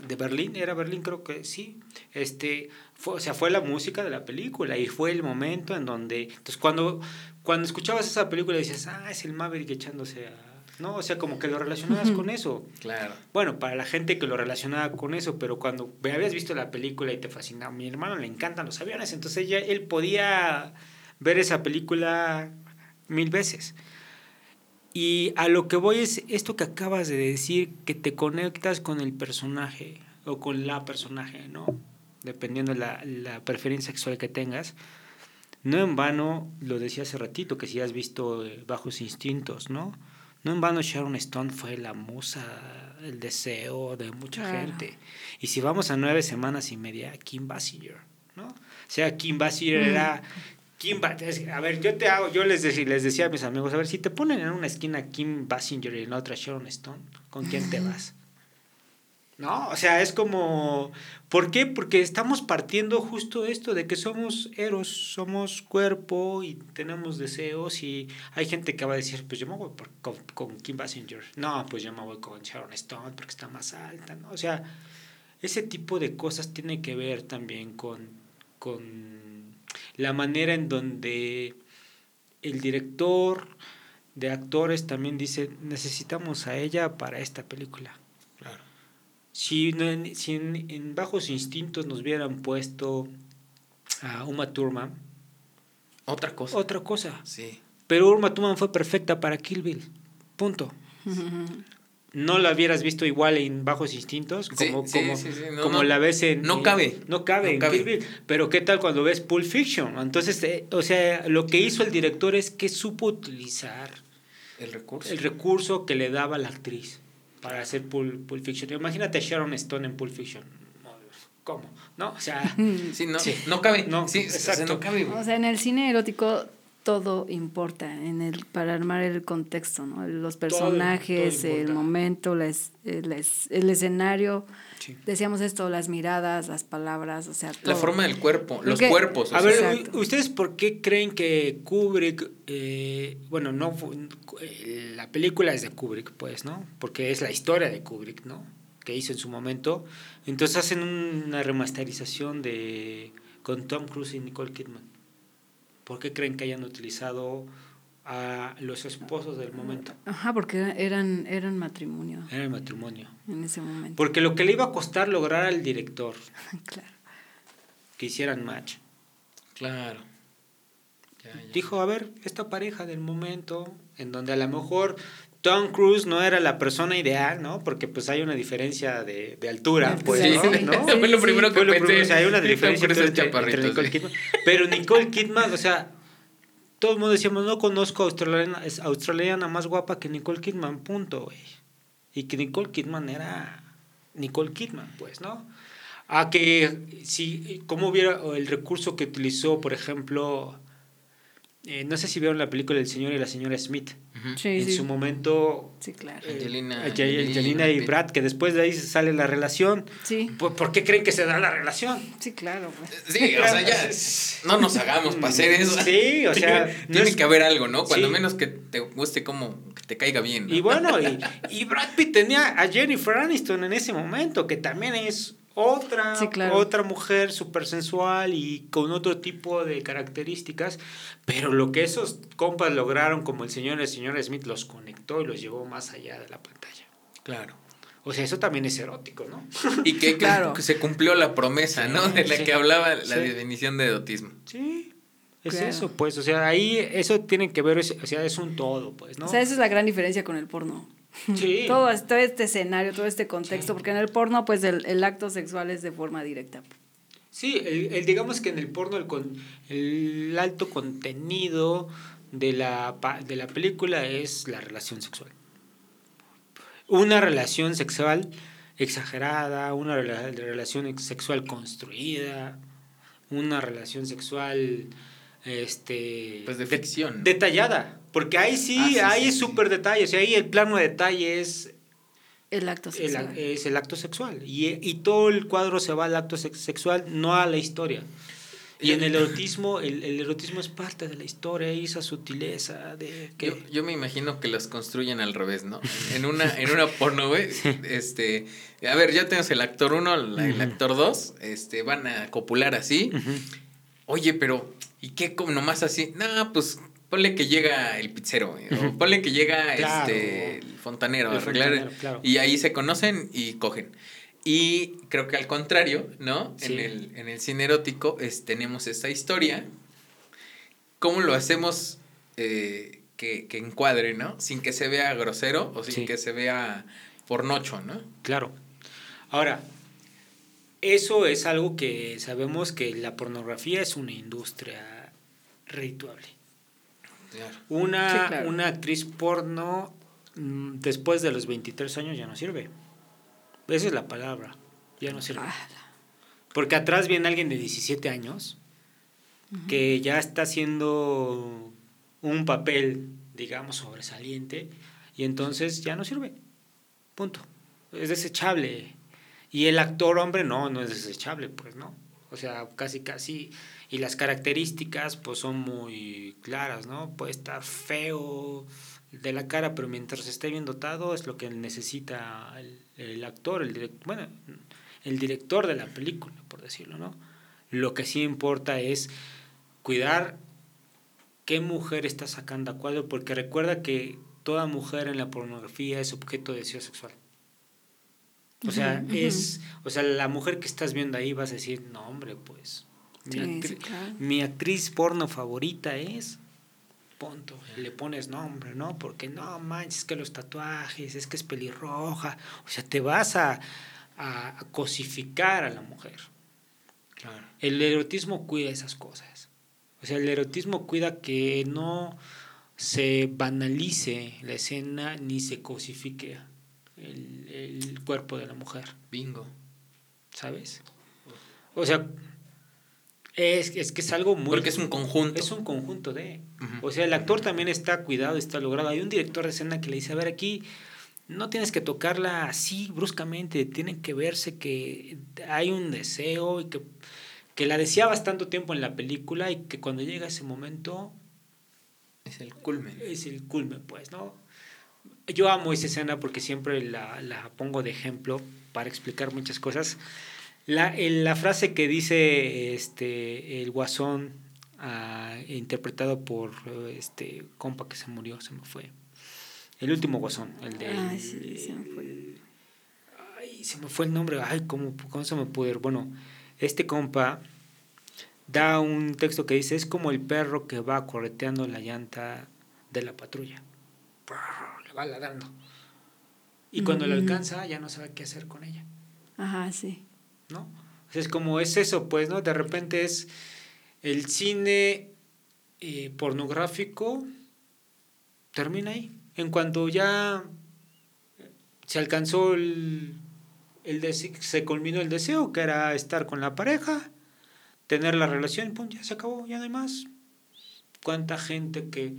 de Berlín, era Berlín creo que sí, este, fue, o sea, fue la música de la película y fue el momento en donde, entonces cuando, cuando escuchabas esa película dices, ah, es el Maverick echándose a ¿no? O sea, como que lo relacionabas con eso. Claro. Bueno, para la gente que lo relacionaba con eso, pero cuando habías visto la película y te fascinaba, a mi hermano le encantan los aviones, entonces ya él podía ver esa película mil veces. Y a lo que voy es esto que acabas de decir, que te conectas con el personaje o con la personaje, ¿no? Dependiendo de la, la preferencia sexual que tengas. No en vano, lo decía hace ratito, que si has visto eh, Bajos Instintos, ¿no? No en vano Sharon Stone fue la musa, el deseo de mucha gente. Y si vamos a nueve semanas y media, Kim Basinger, ¿no? O sea, Kim Basinger era... Kim a ver, yo te hago, yo les, les decía a mis amigos, a ver, si te ponen en una esquina Kim Basinger y en otra Sharon Stone, ¿con quién te *laughs* vas? ¿No? O sea, es como, ¿por qué? Porque estamos partiendo justo esto de que somos eros, somos cuerpo y tenemos deseos y hay gente que va a decir, pues yo me voy con, Kim Basinger, no, pues yo me voy con Sharon Stone porque está más alta, ¿no? O sea, ese tipo de cosas tiene que ver también con, con la manera en donde el director de actores también dice, necesitamos a ella para esta película si, si en, Bajos Instintos nos hubieran puesto a Uma Thurman. Otra cosa. Otra cosa. Sí. Pero Uma Thurman fue perfecta para Kill Bill. Punto. *laughs* no la hubieras visto igual en Bajos Instintos como, como, la ves en... No cabe. No cabe en Kill Bill. Pero ¿qué tal cuando ves Pulp Fiction? Entonces, eh, o sea, lo que hizo el director es que supo utilizar... El recurso. El recurso que le daba la actriz para hacer Pulp, Fiction. Imagínate a Sharon Stone en Pulp Fiction. ¿Cómo? ¿No? O sea, *laughs* sí, no, no cabe. No, sí, exacto. no cabe. O sea, en el cine erótico todo importa en el para armar el contexto, ¿no? Los personajes, el momento, el, el, escenario. Decíamos esto, las miradas, las palabras, o sea, todo. La forma del cuerpo, los cuerpos. A ver, ¿ustedes por qué creen que Kubrick, eh, bueno, no, eh, la película es de Kubrick, pues, ¿no? Porque es la historia de Kubrick, ¿no? Que hizo en su momento. Entonces hacen una remasterización de con Tom Cruise y Nicole Kidman. ¿Por qué creen que hayan utilizado a los esposos del momento. Ajá, porque eran, eran matrimonio. Era matrimonio. En ese momento. Porque lo que le iba a costar lograr al director. *laughs* claro. Que hicieran match. Claro. Dijo, a ver, esta pareja del momento, en donde a lo mejor Tom Cruise no era la persona ideal, ¿no? Porque pues hay una diferencia de, de altura, pues, ¿no? Fue lo primero que pensé. o sea, hay una diferencia entre, entre Nicole Kidman. Pero Nicole Kidman, o sea, todo el mundo decíamos, no conozco a australiana, australiana más guapa que Nicole Kidman, punto, güey. Y que Nicole Kidman era Nicole Kidman, pues, ¿no? A que, si, ¿cómo hubiera el recurso que utilizó, por ejemplo, eh, no sé si vieron la película El señor y la señora Smith. en su momento. Sí, claro. Eh, Angelina, y Brad, que después de ahí sale la relación. Sí. ¿Por, qué creen que se da la relación? Sí, claro. Pues. Sí, o sea, ya. No nos hagamos para hacer eso. Sí, o sea. Tiene que haber algo, ¿no? Cuando menos que te guste como que te caiga bien. Y bueno, y, y Brad Pitt tenía a Jennifer Aniston en ese momento, que también es otra, Sí, claro. otra mujer súper sensual y con otro tipo de características, pero lo que esos compas lograron, como el señor y el señor Smith, los conectó y los llevó más allá de la pantalla. Claro. O sea, eso también es erótico, ¿no? Y que, que Claro. se cumplió la promesa, ¿no? De la sí. que hablaba la Sí. definición de erotismo. Sí. Es Claro. eso, pues, o sea, ahí eso tiene que ver, o sea, es un todo, pues, ¿no? O sea, esa es la gran diferencia con el porno. Sí. *laughs* Todo, todo este escenario, todo este contexto, porque en el porno, pues el, el acto sexual es de forma directa. Sí, el, el- digamos que en el porno el, con, el alto contenido de la, de la película es la relación sexual. Una relación sexual exagerada, una rela- relación ex- sexual construida, una relación sexual este Pues detallada, porque ahí sí, Ah, sí, ahí sí, es súper detalle, o sea, ahí el plano de detalle es El acto sexual. es el acto sexual. Y, y todo el cuadro se va al acto sex- sexual, no a la historia. Y en el erotismo, *laughs* el, el erotismo es parte de la historia, y esa sutileza de que... Yo, yo me imagino que los construyen al revés, ¿no? En una, en una porno, güey, *laughs* este, a ver, ya tenemos el actor 1, el actor 2, este, van a copular así. Oye, pero, ¿y qué como nomás así? No, pues ponle que llega el pizzero, o Ujú. ponle que llega Claro. este el fontanero El a arreglar fontanero, claro. y ahí se conocen y cogen. Y creo que al contrario, ¿no? Sí. En, el, en el cine erótico es, tenemos esta historia. ¿Cómo lo hacemos eh, que, que encuadre, ¿no? Sin que se vea grosero o sin Sí. que se vea pornocho, ¿no? Claro. Ahora, eso es algo que sabemos que la pornografía es una industria redituable. Una, Sí, claro. una actriz porno mm, después de los 23 años ya no sirve. Esa es la palabra. Ya no sirve. Ah, Porque atrás viene alguien de 17 años que ya está haciendo un papel, digamos, sobresaliente y entonces ya no sirve. Punto. Es desechable. Y el actor hombre no, no es desechable, pues, ¿no? O sea, casi, casi. Y las características, pues, son muy claras, ¿no? Puede estar feo de la cara, pero mientras esté bien dotado es lo que necesita el, el actor, el director, bueno, el director de la película, por decirlo, ¿no? Lo que sí importa es cuidar qué mujer está sacando a cuadro, porque recuerda que toda mujer en la pornografía es objeto de deseo sexual. O sea, Ujú, es, o sea, la mujer que estás viendo ahí vas a decir, no hombre, pues, mi, Sí, actri- sí, claro. mi actriz porno favorita es, punto, le pones nombre, ¿no? Porque no manches, es que los tatuajes, es que es pelirroja, o sea, te vas a, a, a cosificar a la mujer. Claro. El erotismo cuida esas cosas. O sea, el erotismo cuida que no se banalice la escena ni se cosifique el, el cuerpo de la mujer, Bingo. ¿sabes? O sea, es, es que es algo muy... Porque es un conjunto. Es un conjunto de... O sea, el actor también está cuidado, está logrado. Hay un director de escena que le dice, a ver, aquí no tienes que tocarla así bruscamente, tiene que verse que hay un deseo y que, que la deseabas tanto tiempo en la película y que cuando llega ese momento Es el culmen. es el culmen, pues, ¿no? Yo amo esa escena porque siempre la, la pongo de ejemplo para explicar muchas cosas. La, el- la frase que dice este, el guasón, ah, interpretado por este compa que se murió, se me fue. El último guasón, el de... Ay, sí, se me fue. Ay, se me fue el nombre. Ay, ¿cómo, cómo se me pudo ir? Bueno, este compa da un texto que dice, es como el perro que va correteando la llanta de la patrulla. Le va ladrando. Y cuando la Mm. alcanza ya no sabe qué hacer con ella, Ajá, sí. ¿No? Es como es eso, pues, ¿no? De repente es el cine eh, pornográfico termina ahí. En cuanto ya se alcanzó el, el se culminó el deseo, que era estar con la pareja, tener la relación, pum, ya se acabó, ya no hay más. ¿Cuánta gente que,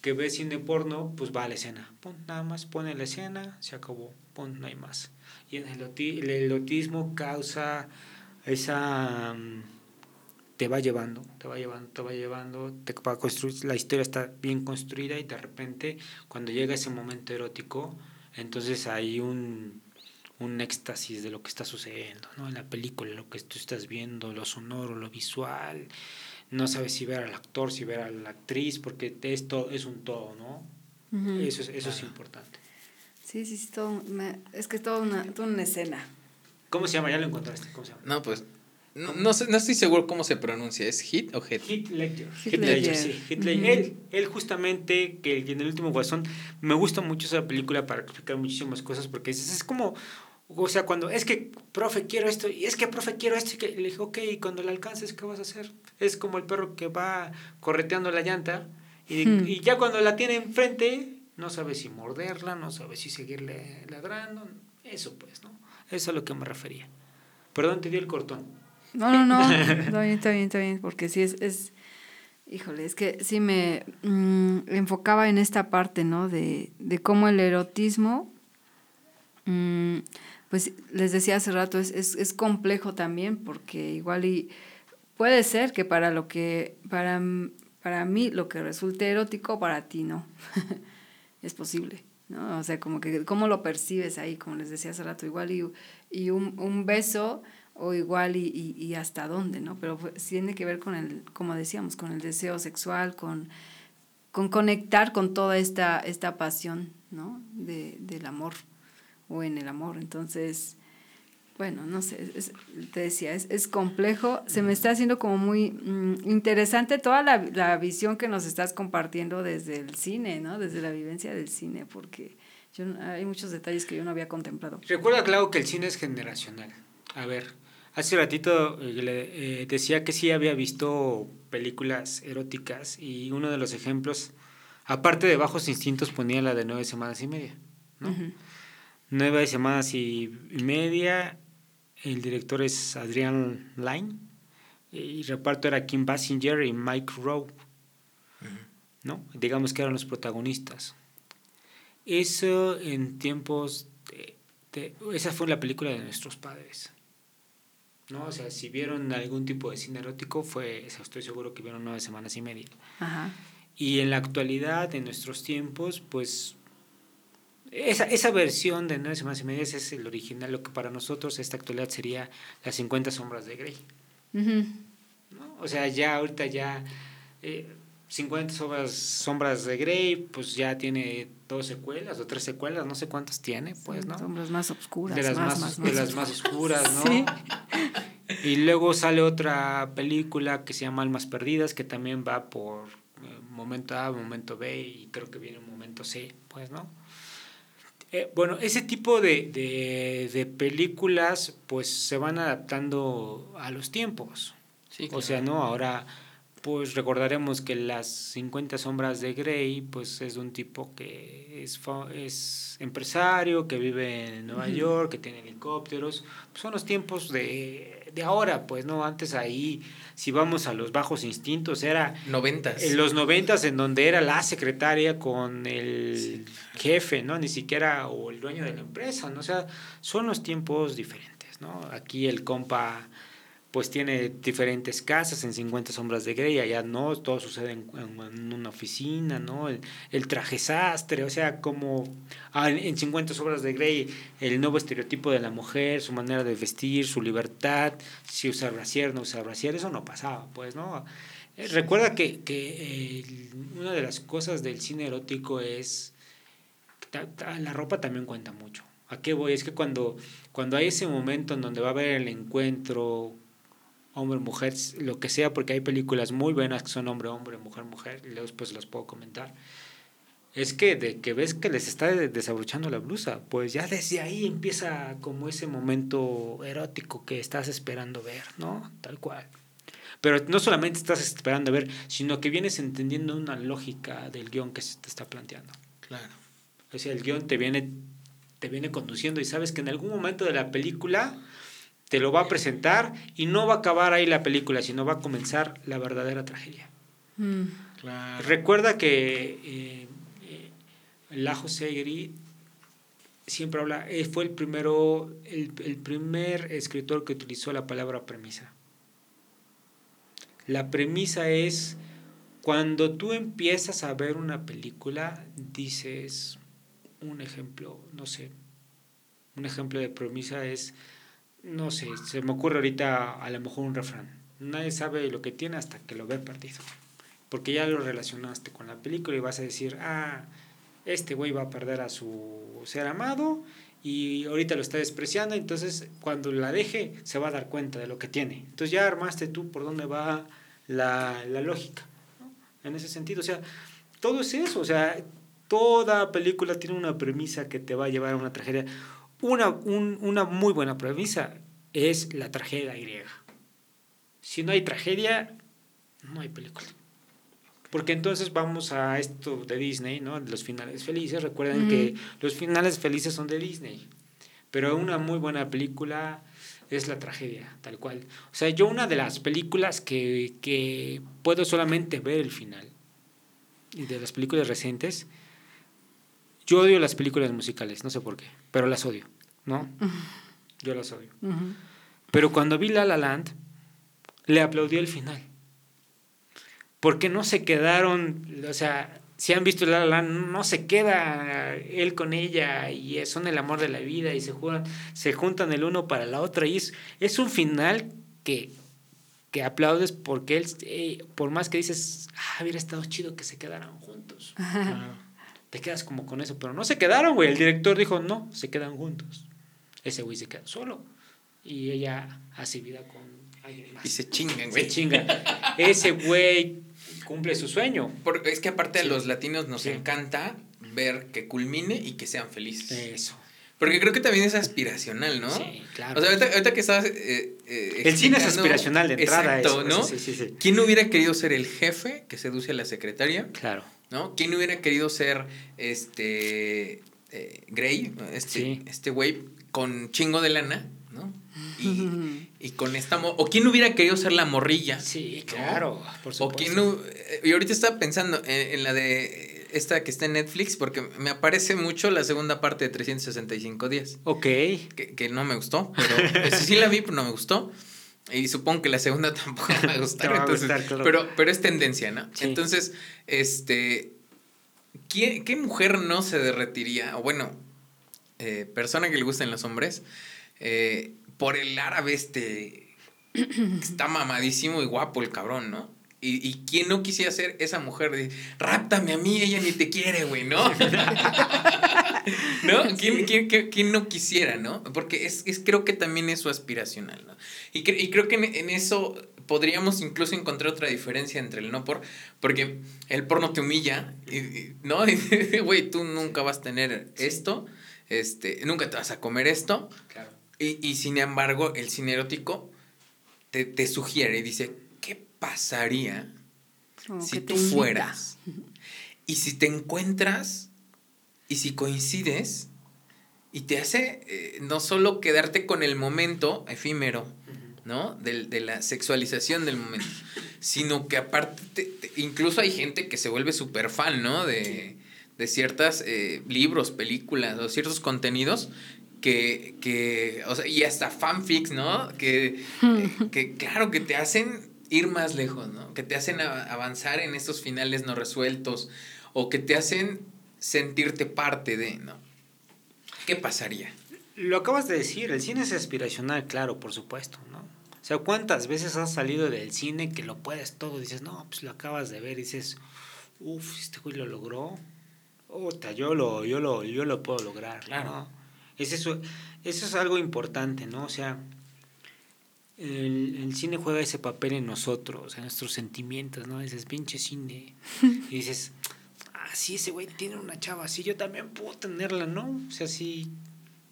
que ve cine porno, pues va a la escena? Pum, nada más pone la escena, se acabó, pum, no hay más. Y el, el erotismo causa esa... mm, te va llevando, te va llevando, te va llevando, te va construir, la historia está bien construida y de repente cuando llega ese momento erótico, entonces hay un, un éxtasis de lo que está sucediendo, ¿no? En la película, lo que tú estás viendo, lo sonoro, lo visual. No sabes si ver al actor, si ver a la actriz, porque esto es un todo, ¿no? Eso, es, eso es importante. Sí, sí, sí, todo, es que es toda una, toda una escena. ¿Cómo se llama? Ya lo encontraste. ¿Cómo se llama? No, pues no, no, sé, no estoy seguro cómo se pronuncia. ¿Es Hit o Hit? Hit Ledger. Hit, Ledger, sí. Hit Ledger. él, él, justamente, que en el último Guasón, me gusta mucho esa película para explicar muchísimas cosas, porque es, es como, o sea, cuando es que, profe, quiero esto, y es que, profe, quiero esto, y que le dije, ok, y cuando le alcances, ¿qué vas a hacer? Es como el perro que va correteando la llanta, y, hmm. y ya cuando la tiene enfrente, no sabe si morderla, no sabe si seguirle ladrando, eso pues, ¿no? Eso es a lo que me refería. Perdón, te di el cortón. No, no, no, *laughs* está bien, está bien, está bien, porque sí es, es híjole, es que sí me mm, enfocaba en esta parte, ¿no? De, de cómo el erotismo, mm, pues les decía hace rato, es, es, es, complejo también, porque igual y puede ser que para lo que, para, para mí lo que resulte erótico, para ti no. *laughs* es posible. ¿no? O sea, como que cómo lo percibes ahí, como les decía hace rato, igual y, y un, un beso o igual y, y, hasta dónde, ¿no? Pero tiene que ver con el, como decíamos, con el deseo sexual, con, con conectar con toda esta, esta pasión, ¿no? De, del amor o en el amor. Entonces, bueno, no sé, te decía, es, es, complejo. Se me está haciendo como muy mm, interesante toda la, la, visión que nos estás compartiendo desde el cine, ¿no? Desde la vivencia del cine, porque yo, hay muchos detalles que yo no había contemplado. Recuerda, claro, que el cine es generacional. A ver, Hace ratito eh, le eh, decía que sí había visto películas eróticas y uno de los ejemplos, aparte de Bajos Instintos, ponía la de Nueve Semanas y Media. ¿no? Nueve Semanas y Media, el director es Adrian Lyne y el reparto era Kim Basinger y Mike Rowe. ¿no? Digamos que eran los protagonistas. Eso en tiempos... de, esa fue la película de nuestros padres. ¿no? O sea, si vieron algún tipo de cine erótico, fue, estoy seguro que vieron nueve semanas y media. Y en la actualidad, en nuestros tiempos, pues esa, esa versión de nueve semanas y media es el original, lo que para nosotros esta actualidad sería las 50 sombras de Grey. ¿no? O sea, ya ahorita ya... Eh, 50 sombras, sombras de Grey, pues ya tiene dos secuelas o tres secuelas, no sé cuántas tiene, pues, ¿no? Sombras más oscuras. De las más, de las más oscuras, ¿no? Sí. Y luego sale otra película que se llama Almas Perdidas, que también va por eh, momento A, momento B, y creo que viene un momento C, pues, ¿no? Eh, bueno, ese tipo de, de, de, películas, pues, se van adaptando a los tiempos. Sí, O sea, ¿no? Ahora pues recordaremos que las 50 sombras de Grey, pues es un tipo que es, es empresario, que vive en Nueva York, que tiene helicópteros. Pues son los tiempos de, de, ahora, pues, ¿no? Antes ahí, si vamos a los bajos instintos, era... Noventas. En los noventas, en donde era la secretaria con el jefe, ¿no? Ni siquiera, o el dueño de la empresa, ¿no? O sea, son los tiempos diferentes, ¿no? Aquí el compa pues tiene diferentes casas en 50 sombras de Grey, allá no, todo sucede en, una oficina, ¿no? El, traje sastre, o sea, como ah, en 50 sombras de Grey, el nuevo estereotipo de la mujer, su manera de vestir, su libertad, si usar brasier, no usar brasier, eso no pasaba, pues, ¿no? Eh, recuerda que, que una de las cosas del cine erótico es, la ropa también cuenta mucho. ¿A qué voy? Es que cuando, cuando hay ese momento en donde va a haber el encuentro hombre, mujer, lo que sea, porque hay películas muy buenas que son hombre, hombre, mujer, mujer, y luego después las puedo comentar. Es que de que ves que les está desabrochando la blusa, pues ya desde ahí empieza como ese momento erótico que estás esperando ver, ¿no? Tal cual. Pero no solamente estás esperando ver, sino que vienes entendiendo una lógica del guion que se te está planteando. Claro. O sea, el guion te viene, te viene conduciendo y sabes que en algún momento de la película te lo va a presentar y no va a acabar ahí la película, sino va a comenzar la verdadera tragedia. Mm. Recuerda que eh, eh, Lajo Segri siempre habla, eh, fue el, primero, el, el primer escritor que utilizó la palabra premisa. La premisa es cuando tú empiezas a ver una película, dices un ejemplo, no sé, Un ejemplo de premisa es, no sé, se me ocurre ahorita a lo mejor un refrán. Nadie sabe lo que tiene hasta que lo ve perdido. Porque ya lo relacionaste con la película y vas a decir, ah, este güey va a perder a su ser amado y ahorita lo está despreciando, entonces cuando la deje se va a dar cuenta de lo que tiene. Entonces ya armaste tú por dónde va la, la lógica, en ese sentido. O sea, todo es eso, o sea, toda película tiene una premisa que te va a llevar a una tragedia. Una, un, una muy buena premisa es la tragedia griega. Si no hay tragedia, no hay película. Porque entonces vamos a esto de Disney, ¿no? Los finales felices. Recuerden que los finales felices son de Disney. Pero una muy buena película es la tragedia, tal cual. O sea, yo una de las películas que, que puedo solamente ver el final, y de las películas recientes, yo odio las películas musicales, no sé por qué, pero las odio, ¿no? Yo las odio. Pero cuando vi La La Land, le aplaudí el final. Porque no se quedaron, o sea, si han visto La La Land, no se queda él con ella y son el amor de la vida y se, juegan, se juntan el uno para la otra y es, es un final que, que aplaudes porque él, eh, por más que dices, ah, hubiera estado chido que se quedaran juntos. Te quedas como con eso, pero no se quedaron, güey. El director dijo, no, se quedan juntos. Ese güey se queda solo y ella hace vida con alguien más. Y se chingan, güey. Se chingan. Ese güey cumple su sueño. Porque es que aparte a los latinos nos encanta ver que culmine y que sean felices. Eso. Porque creo que también es aspiracional, ¿no? Sí, claro. O sea, ahorita, ahorita que estabas. Eh, eh, el cine es aspiracional de entrada. Exacto, eso, ¿no? Sí, sí, sí. ¿Quién hubiera querido ser el jefe que seduce a la secretaria? Claro. ¿No? ¿Quién no hubiera querido ser este. eh, Grey? Este, Sí. este güey con chingo de lana, ¿no? Y, *laughs* y con esta. ¿O quién hubiera querido ser la morrilla? Sí, ¿no? claro. Por O supuesto. quién no. eh, Y ahorita estaba pensando en, en la de. Esta que está en Netflix, porque me aparece mucho la segunda parte de 365 días. Ok. Que, que no me gustó, pero esa sí la vi, pero no me gustó. Y supongo que la segunda *laughs* tampoco me va a gustar. Te va a entonces, gustar, claro. pero, pero es tendencia, ¿no? Sí. Entonces, este. ¿qué, ¿Qué mujer no se derretiría? O bueno, eh, persona que le gusten los hombres, eh, por el árabe este. que Está mamadísimo y guapo el cabrón, ¿no? Y, y quién no quisiera ser esa mujer de ráptame a mí, ella ni te quiere, güey, ¿no? *laughs* *laughs* ¿No? ¿Quién, quién- quién- quién no quisiera, no? Porque es, es creo que también es su aspiracional, ¿no? Y, cre- y creo que en, en eso podríamos incluso encontrar otra diferencia entre el no por, porque el porno te humilla, y- y- ¿no? *laughs* Güey, tú nunca vas a tener esto, este, nunca te vas a comer esto, Claro. y, y sin embargo, el cine erótico te, te sugiere y dice, ¿qué pasaría Como si tú fueras? *laughs* Y si te encuentras y si coincides y te hace eh, no solo quedarte con el momento efímero, ¿no? Del- de la sexualización del momento, sino que aparte, te- te- incluso hay gente que se vuelve súper fan, ¿no? De, de ciertos libros, películas o ciertos contenidos que, que, o sea, y hasta fanfics, ¿no? Que, eh, que claro, que te hacen ir más lejos, ¿no? Que te hacen avanzar en estos finales no resueltos o que te hacen sentirte parte de, ¿no? ¿Qué pasaría? Lo acabas de decir, el cine es aspiracional, claro, por supuesto, ¿no? O sea, ¿cuántas veces has salido del cine que lo puedes todo? Dices, no, pues lo acabas de ver y dices, uff, este güey lo logró. Puta, yo lo, yo lo, yo lo puedo lograr, Claro. ¿no? Es eso, eso es algo importante, ¿no? O sea, el, el cine juega ese papel en nosotros, en nuestros sentimientos, ¿no? Dices, pinche cine. *laughs* Y dices, ah, sí, ese güey tiene una chava así, yo también puedo tenerla, ¿no? O sea, sí,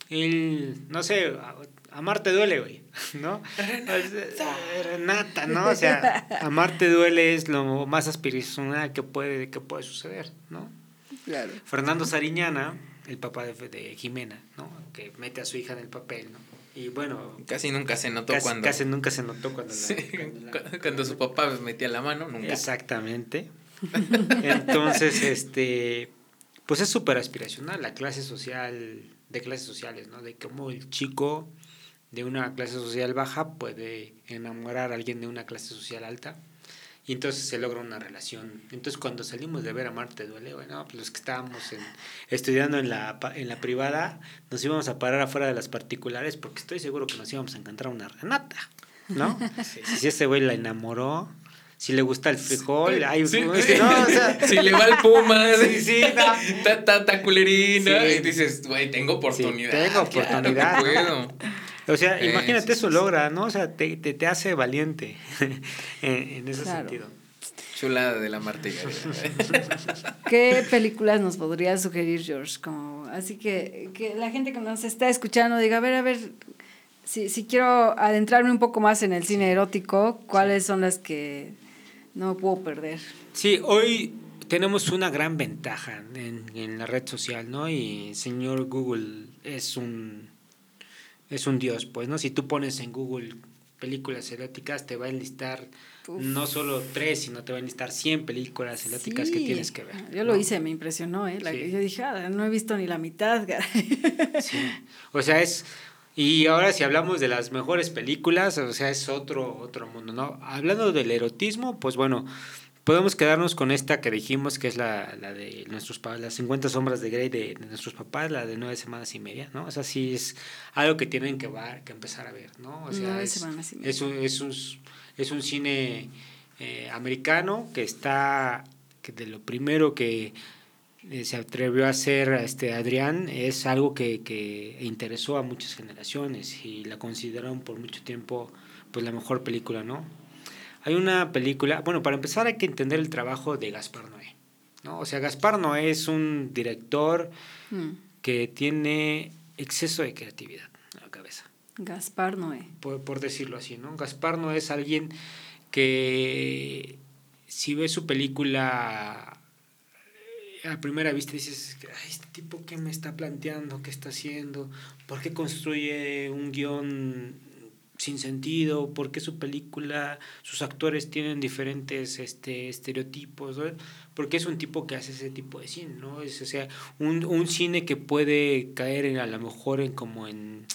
él, no sé, a- amarte duele, güey, *laughs* ¿no? Renata. Renata, ¿no? O sea, amarte duele es lo más aspiracional que puede, que puede suceder, ¿no? Claro. Fernando Sariñana, el papá de, de Jimena, ¿no? Que mete a su hija en el papel, ¿no? Y bueno, Casi nunca se notó casi, cuando... casi nunca se notó cuando la- Sí, cuando la- cuando su papá metía la mano, nunca. Exactamente. Entonces, este, pues es súper aspiracional la clase social, de clases sociales, ¿no? De cómo el chico de una clase social baja puede enamorar a alguien de una clase social alta y entonces se logra una relación. Entonces cuando salimos de ver a Marte duele, bueno, pues los que estábamos en, estudiando en la, en la privada, nos íbamos a parar afuera de las particulares porque estoy seguro que nos íbamos a encontrar una Renata, ¿no? *laughs* Si ese güey la enamoró, si le gusta el frijol, ay, Sí, no, sí. o sea, *laughs* si le va el Puma, *laughs* Sí, sí, no. ta, ta, ta culerina, Sí. y dices, güey, tengo oportunidad. tengo claro que oportunidad. puedo. O sea, Eh, imagínate sí, eso sí, logra, ¿no? O sea, te, te, te hace valiente *laughs* en, en ese Claro. sentido. Chulada de la Gareda. ¿Qué películas nos podría sugerir, George? Como, así que, que la gente que nos está escuchando diga, a ver, a ver, si, si quiero adentrarme un poco más en el cine erótico, ¿cuáles son las que no puedo perder? Sí, hoy tenemos una gran ventaja en, en la red social, ¿no? Y señor Google es un es un dios, pues, ¿no? Si tú pones en Google películas eróticas, te va a enlistar Uf. no solo tres, sino te va a enlistar 100 películas eróticas que tienes que ver. Yo lo hice, me impresionó, ¿eh? La- Sí. Yo dije, ah, no he visto ni la mitad. Sí. O sea, es. Y ahora, si hablamos de las mejores películas, o sea, es otro, otro mundo, ¿no? Hablando del erotismo, pues bueno, podemos quedarnos con esta que dijimos, que es la, la de nuestros papás, las 50 sombras de Grey de, de nuestros papás, la de nueve semanas y media, ¿no? O sea, sí es algo que tienen que, va- que empezar a ver, ¿no? O sea, Nueve es, semanas y media. es un, es un, es un cine eh, americano que está, que de lo primero que se atrevió a hacer este Adrián es algo que, que interesó a muchas generaciones y la consideraron por mucho tiempo pues la mejor película, ¿no? Hay una película, bueno, para empezar hay que entender el trabajo de Gaspar Noé, ¿no? O sea, Gaspar Noé es un director Mm, que tiene exceso de creatividad en la cabeza Gaspar Noé. por, por decirlo así, ¿no? Gaspar no es alguien que si ves su película a primera vista dices, "Ay, este tipo qué me está planteando, qué está haciendo, por qué construye un guion sin sentido, por qué su película, sus actores tienen diferentes este, estereotipos, ¿no? porque es un tipo que hace ese tipo de cine, ¿no? Es, o sea, un, un cine que puede caer en, a lo mejor en como en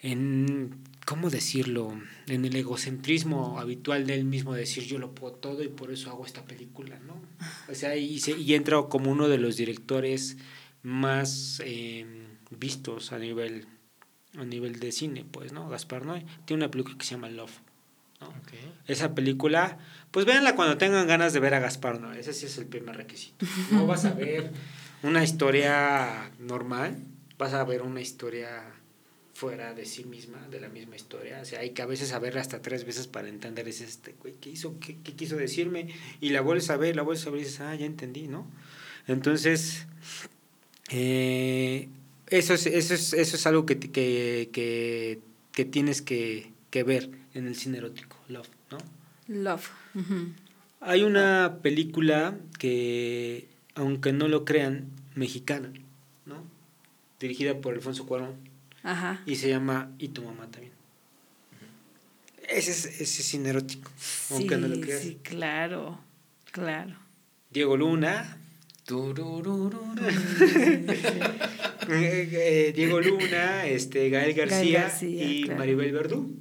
en, ¿cómo decirlo? En el egocentrismo habitual de él mismo, decir yo lo puedo todo y por eso hago esta película, ¿no? O sea, y, se, y entra como uno de los directores más eh, vistos a nivel, a nivel de cine, pues, ¿no? Gaspar Noé. Tiene una película que se llama Love. ¿no? Esa película, pues véanla cuando tengan ganas de ver a Gaspar Noé. Ese sí es el primer requisito. No vas a ver una historia normal, vas a ver una historia fuera de sí misma, de la misma historia. O sea, hay que a veces a verla hasta tres veces para entender ese este güey, ¿qué hizo? ¿Qué, qué quiso decirme? Y la vuelves a ver, la vuelves a ver y dices, ah, ya entendí, ¿no? Entonces, eh, eso, es, eso, es, eso es algo que, que, que, que tienes que, que ver en el cine erótico, Love, ¿no? Love. Hay una película que, aunque no lo crean, mexicana, ¿no? Dirigida por Alfonso Cuarón Ajá. y se llama Y tu mamá también. Ese es, ese es cine erótico, aunque no lo Sí, creas. sí, claro, claro. Diego Luna, *laughs* eh, eh, Diego Luna, este, Gael García, García, y claro. Maribel Verdú.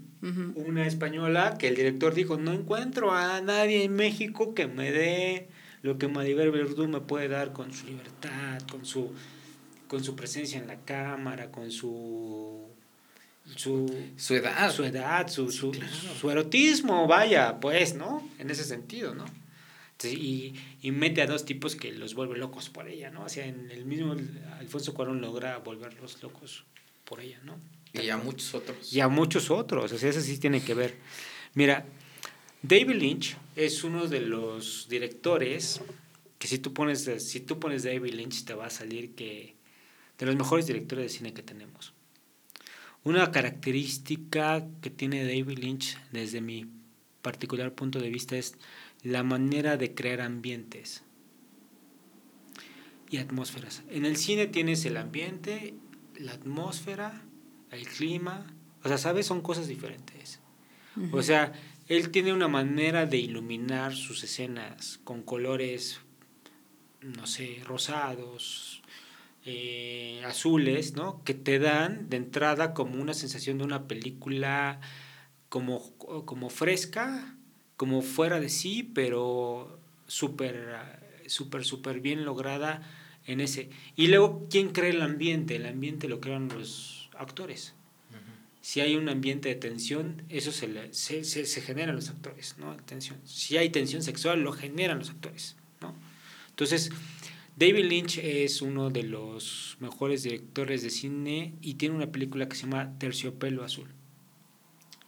Una española que el director dijo, no encuentro a nadie en México que me dé lo que Maribel Verdú me puede dar con su libertad, con su, con su presencia en la cámara, con su, su, Su edad. su edad, su, su, claro. su erotismo, vaya, pues, ¿no? En ese sentido, ¿no? Entonces, y, y mete a dos tipos que los vuelve locos por ella, ¿no? O sea, en el mismo Alfonso Cuarón logra volverlos locos por ella, ¿no? Y a muchos otros. y a muchos otros, o sea, eso sí tiene que ver. Mira, David Lynch es uno de los directores que si tú pones si tú pones David Lynch te va a salir que de los mejores directores de cine que tenemos. Una característica que tiene David Lynch desde mi particular punto de vista es la manera de crear ambientes y atmósferas. En el cine tienes el ambiente, la atmósfera, el clima, o sea, ¿sabes? Son cosas diferentes. O sea, él tiene una manera de iluminar sus escenas con colores, no sé, rosados, eh, azules, ¿no? Que te dan de entrada como una sensación de una película como, como fresca, como fuera de sí, pero súper, súper, súper bien lograda en ese. Y luego, ¿quién crea el ambiente? El ambiente lo crean los actores. Si hay un ambiente de tensión, eso se, le, se, se, se genera en los actores, ¿no? Tensión. Si hay tensión sexual, lo generan los actores, ¿no? Entonces, David Lynch es uno de los mejores directores de cine y tiene una película que se llama Terciopelo Azul.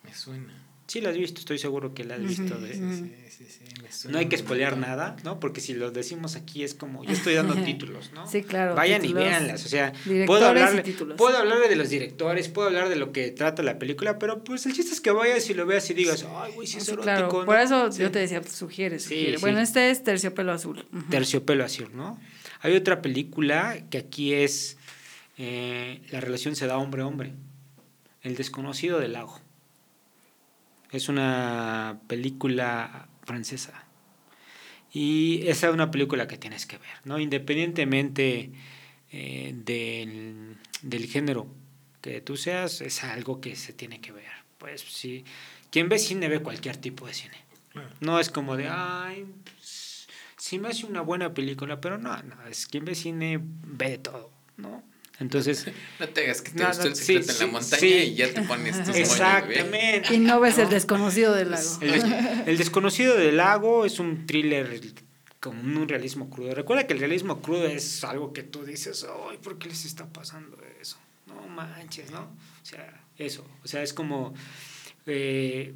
Me suena. Sí, la has visto, estoy seguro que la has visto. Ujú. Sí, sí, sí, me suena No hay que spoilear nada, ¿no? Porque si lo decimos aquí es como, yo estoy dando *laughs* títulos, ¿no? Sí, claro, Vayan títulos, y véanlas, o sea, puedo y hablarle, títulos. puedo hablarle de los directores, puedo hablar de lo que trata la película, pero pues el chiste es que vayas y lo veas y digas, ay, güey, sí es Sí, erótico, claro, ¿no? por eso Sí. yo te decía, pues, sugiere, Sí, sugiere. sí. Bueno, este es Terciopelo Azul. Terciopelo azul, ¿no? Hay otra película que aquí es eh, La relación se da hombre-hombre. El desconocido del lago. Es una película francesa. Y esa es una película que tienes que ver, ¿no? Independientemente eh, del, del género que tú seas, es algo que se tiene que ver. Pues sí, quien ve cine ve cualquier tipo de cine. No es como de, ay, sí me hace una buena película, pero no, no, es quien ve cine ve de todo, ¿no? Entonces, *laughs* No te hagas que te No, gustó no, el sí, secreto en sí, la montaña sí. y ya te pones tus exactamente. Y no ves el ¿no? desconocido del lago. El, des- el desconocido del lago es un thriller con un realismo crudo. Recuerda que el realismo crudo es algo que tú dices, ay, ¿por qué les está pasando eso? No manches, ¿no? O sea, eso. O sea, es como eh,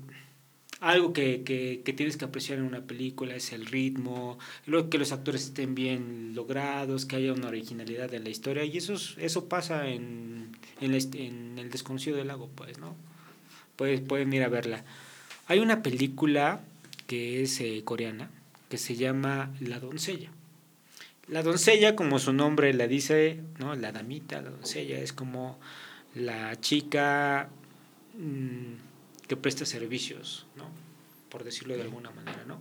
algo que, que, que tienes que apreciar en una película, es el ritmo, luego que los actores estén bien logrados, que haya una originalidad en la historia. Y eso, es- eso pasa en, en, El desconocido del lago, pues, ¿no? Puedes, pueden ir a verla. Hay una película que es eh, coreana que se llama La doncella. La doncella, como su nombre la dice, ¿no? La damita, la doncella, es como la chica mm, que presta servicios, ¿no? Por decirlo de alguna manera, ¿no?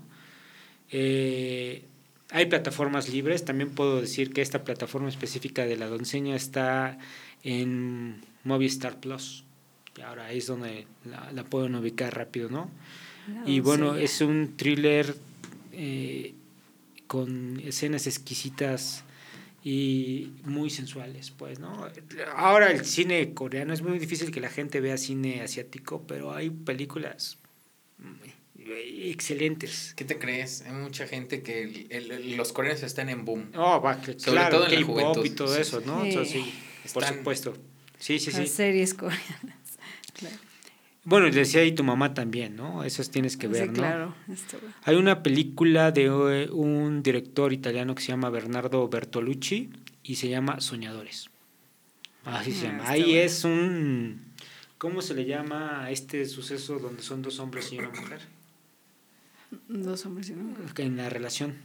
Eh, hay plataformas libres, también puedo decir que esta plataforma específica de la doncella está en Movistar Plus. Y ahora es donde la, la pueden ubicar rápido, ¿no? La Y bueno, es un thriller eh, con escenas exquisitas y muy sensuales, pues, ¿no? Ahora el cine coreano es muy difícil que la gente vea cine asiático, pero hay películas excelentes. ¿Qué te crees? Hay mucha gente que el- el- el- los coreanos están en boom. Oh, va, que- Sobre claro, todo en la juventud. y todo Sí, eso. ¿no? Sí. Eso sí, por supuesto. Sí, sí, sí. Las series coreanas. *laughs* Claro. Bueno, y decía ahí tu mamá también, ¿no? Eso tienes que ver, sí, ¿no? claro. Esto, Hay una película de eh, un director italiano que se llama Bernardo Bertolucci y se llama Soñadores. Así se Ah, llama. Ahí bueno. es un... ¿Cómo se le llama a este suceso donde son dos hombres y una mujer? Dos hombres y una mujer. En la relación.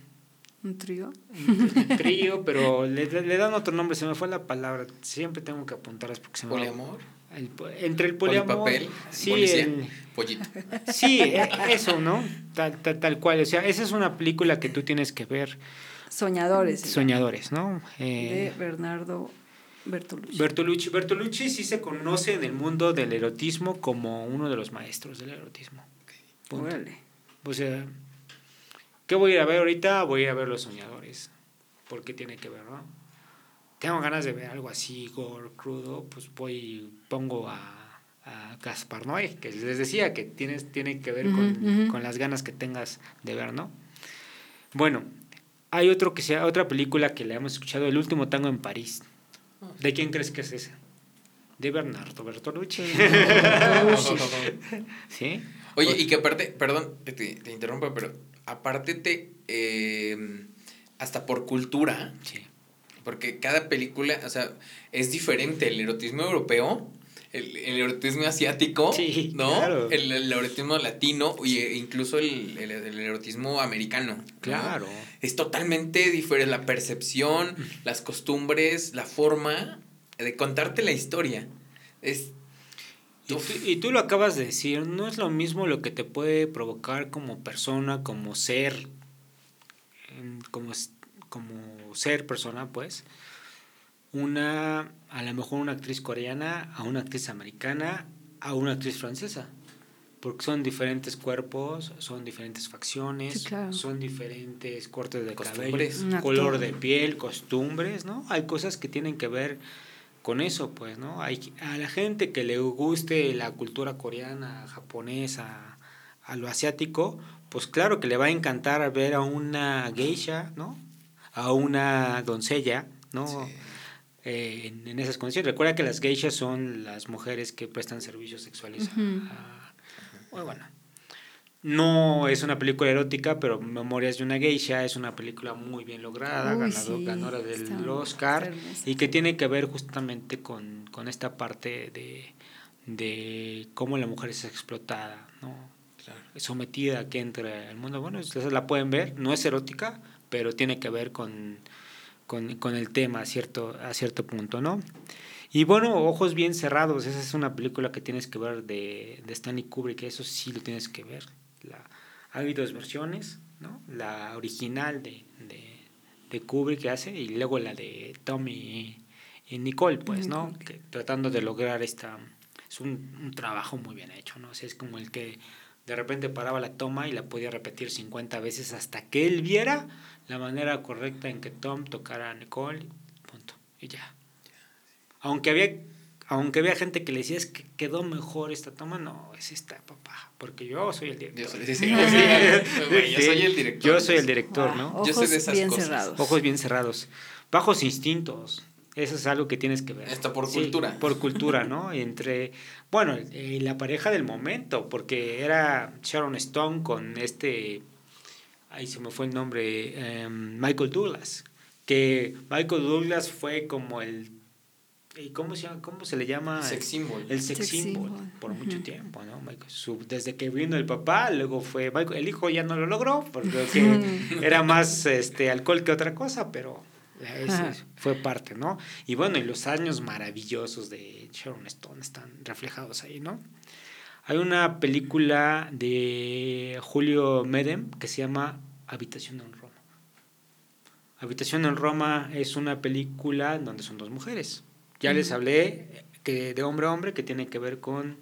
Un trío. Un trío, *laughs* pero le, le dan otro nombre, se me fue la palabra. Siempre tengo que apuntarlas porque se me Poliamor, el entre el poliamor... polipapel, sí, policía, el- pollito. sí, *laughs* e- eso, ¿no? Tal, tal, tal cual. O sea, esa es una película que tú tienes que ver. Soñadores. Soñadores, ¿no? De Eh, Bernardo Bertolucci. Bertolucci. Bertolucci sí se conoce en el mundo del erotismo como uno de los maestros del erotismo. Punto. Órale. O sea, ¿qué voy a ir a ver ahorita? Voy a ir a ver Los Soñadores. Porque tiene que ver, ¿no? Tengo ganas de ver algo así, gore, crudo, pues voy pongo a, a Gaspar Noé, que les decía que tienes, tiene que ver con, con las ganas que tengas de ver, ¿no? Bueno, hay otro que sea, otra película que le hemos escuchado, El último tango en París. ¿De quién crees que es esa? De Bernardo Bertolucci. *laughs* ¿Sí? Oye, y que aparte, perdón, te, te interrumpo, pero aparte te, eh, hasta por cultura, Sí. porque cada película, o sea, es diferente el erotismo europeo, el, el erotismo asiático, Sí, ¿no? claro. El, el erotismo latino y e incluso el, el- el erotismo americano. ¿no? Claro. Es totalmente diferente la percepción, las costumbres, la forma de contarte la historia. Es Y tú, y tú lo acabas de decir, no es lo mismo lo que te puede provocar como persona, como ser, como, como ser persona, pues, una, a lo mejor una actriz coreana, a una actriz americana, a una actriz francesa. porque son diferentes cuerpos, son diferentes facciones, Sí, claro. son diferentes cortes de Costumbres. Cabello, color de piel, costumbres, ¿no? Hay cosas que tienen que ver con eso, pues, ¿no? Hay a la gente que le guste la cultura coreana, japonesa, a lo asiático, pues claro que le va a encantar ver a una geisha, ¿no? A una doncella, ¿no? Sí. Eh, en, en esas condiciones. Recuerda que las geishas son las mujeres que prestan servicios sexuales. a- Ujú. a- muy bueno. No es una película erótica, pero Memorias de una geisha es una película muy bien lograda, Uy, ganado- sí, ganadora del está- Oscar, está y que tiene que ver justamente con, con esta parte de, de cómo la mujer es explotada, ¿no? Claro. sometida a que entre al mundo. Bueno, ustedes la pueden ver, no es erótica, pero tiene que ver con, con, con el tema a cierto, a cierto punto, ¿no? Y bueno, Ojos Bien Cerrados, esa es una película que tienes que ver de, de Stanley Kubrick, eso sí lo tienes que ver. La, ha habido dos versiones, ¿no? La original de, de, de Kubrick que hace y luego la de Tommy y, y Nicole, pues, ¿no? Que, tratando de lograr esta... Es un, un trabajo muy bien hecho, ¿no? O sea, es como el que de repente paraba la toma y la podía repetir 50 veces hasta que él viera la manera correcta en que Tom tocara a Nicole, punto, y ya. Aunque había, aunque había gente que le decía es que quedó mejor esta toma, no, es esta, papá, porque yo soy el director. Yo soy, sí, sí, sí. Güey, *laughs* yo soy el director. Yo soy el director, ¿no? Yo sé Ojos de esas bien cosas. cerrados. Ojos bien cerrados. Bajos instintos. Eso es algo que tienes que ver. Esto por Sí, cultura. Por cultura, ¿no? Entre, bueno, eh, la pareja del momento, porque era Sharon Stone con este, ahí se me fue el nombre, em, Michael Douglas, que Michael Douglas fue como el, ¿y ¿cómo se, llama? ¿cómo se le llama? Sex symbol. El sex, Sex symbol, symbol. por mucho tiempo, ¿no? Michael, su- desde que vino el papá, luego fue Michael, el hijo ya no lo logró, porque que *laughs* era más este alcohol que otra cosa, pero Ajá. fue parte, ¿no? Y bueno, y los años maravillosos de Sharon Stone están reflejados ahí, ¿no? Hay una película de Julio Medem que se llama Habitación en Roma. Habitación en Roma es una película donde son dos mujeres. Ya les hablé que de hombre a hombre que tiene que ver con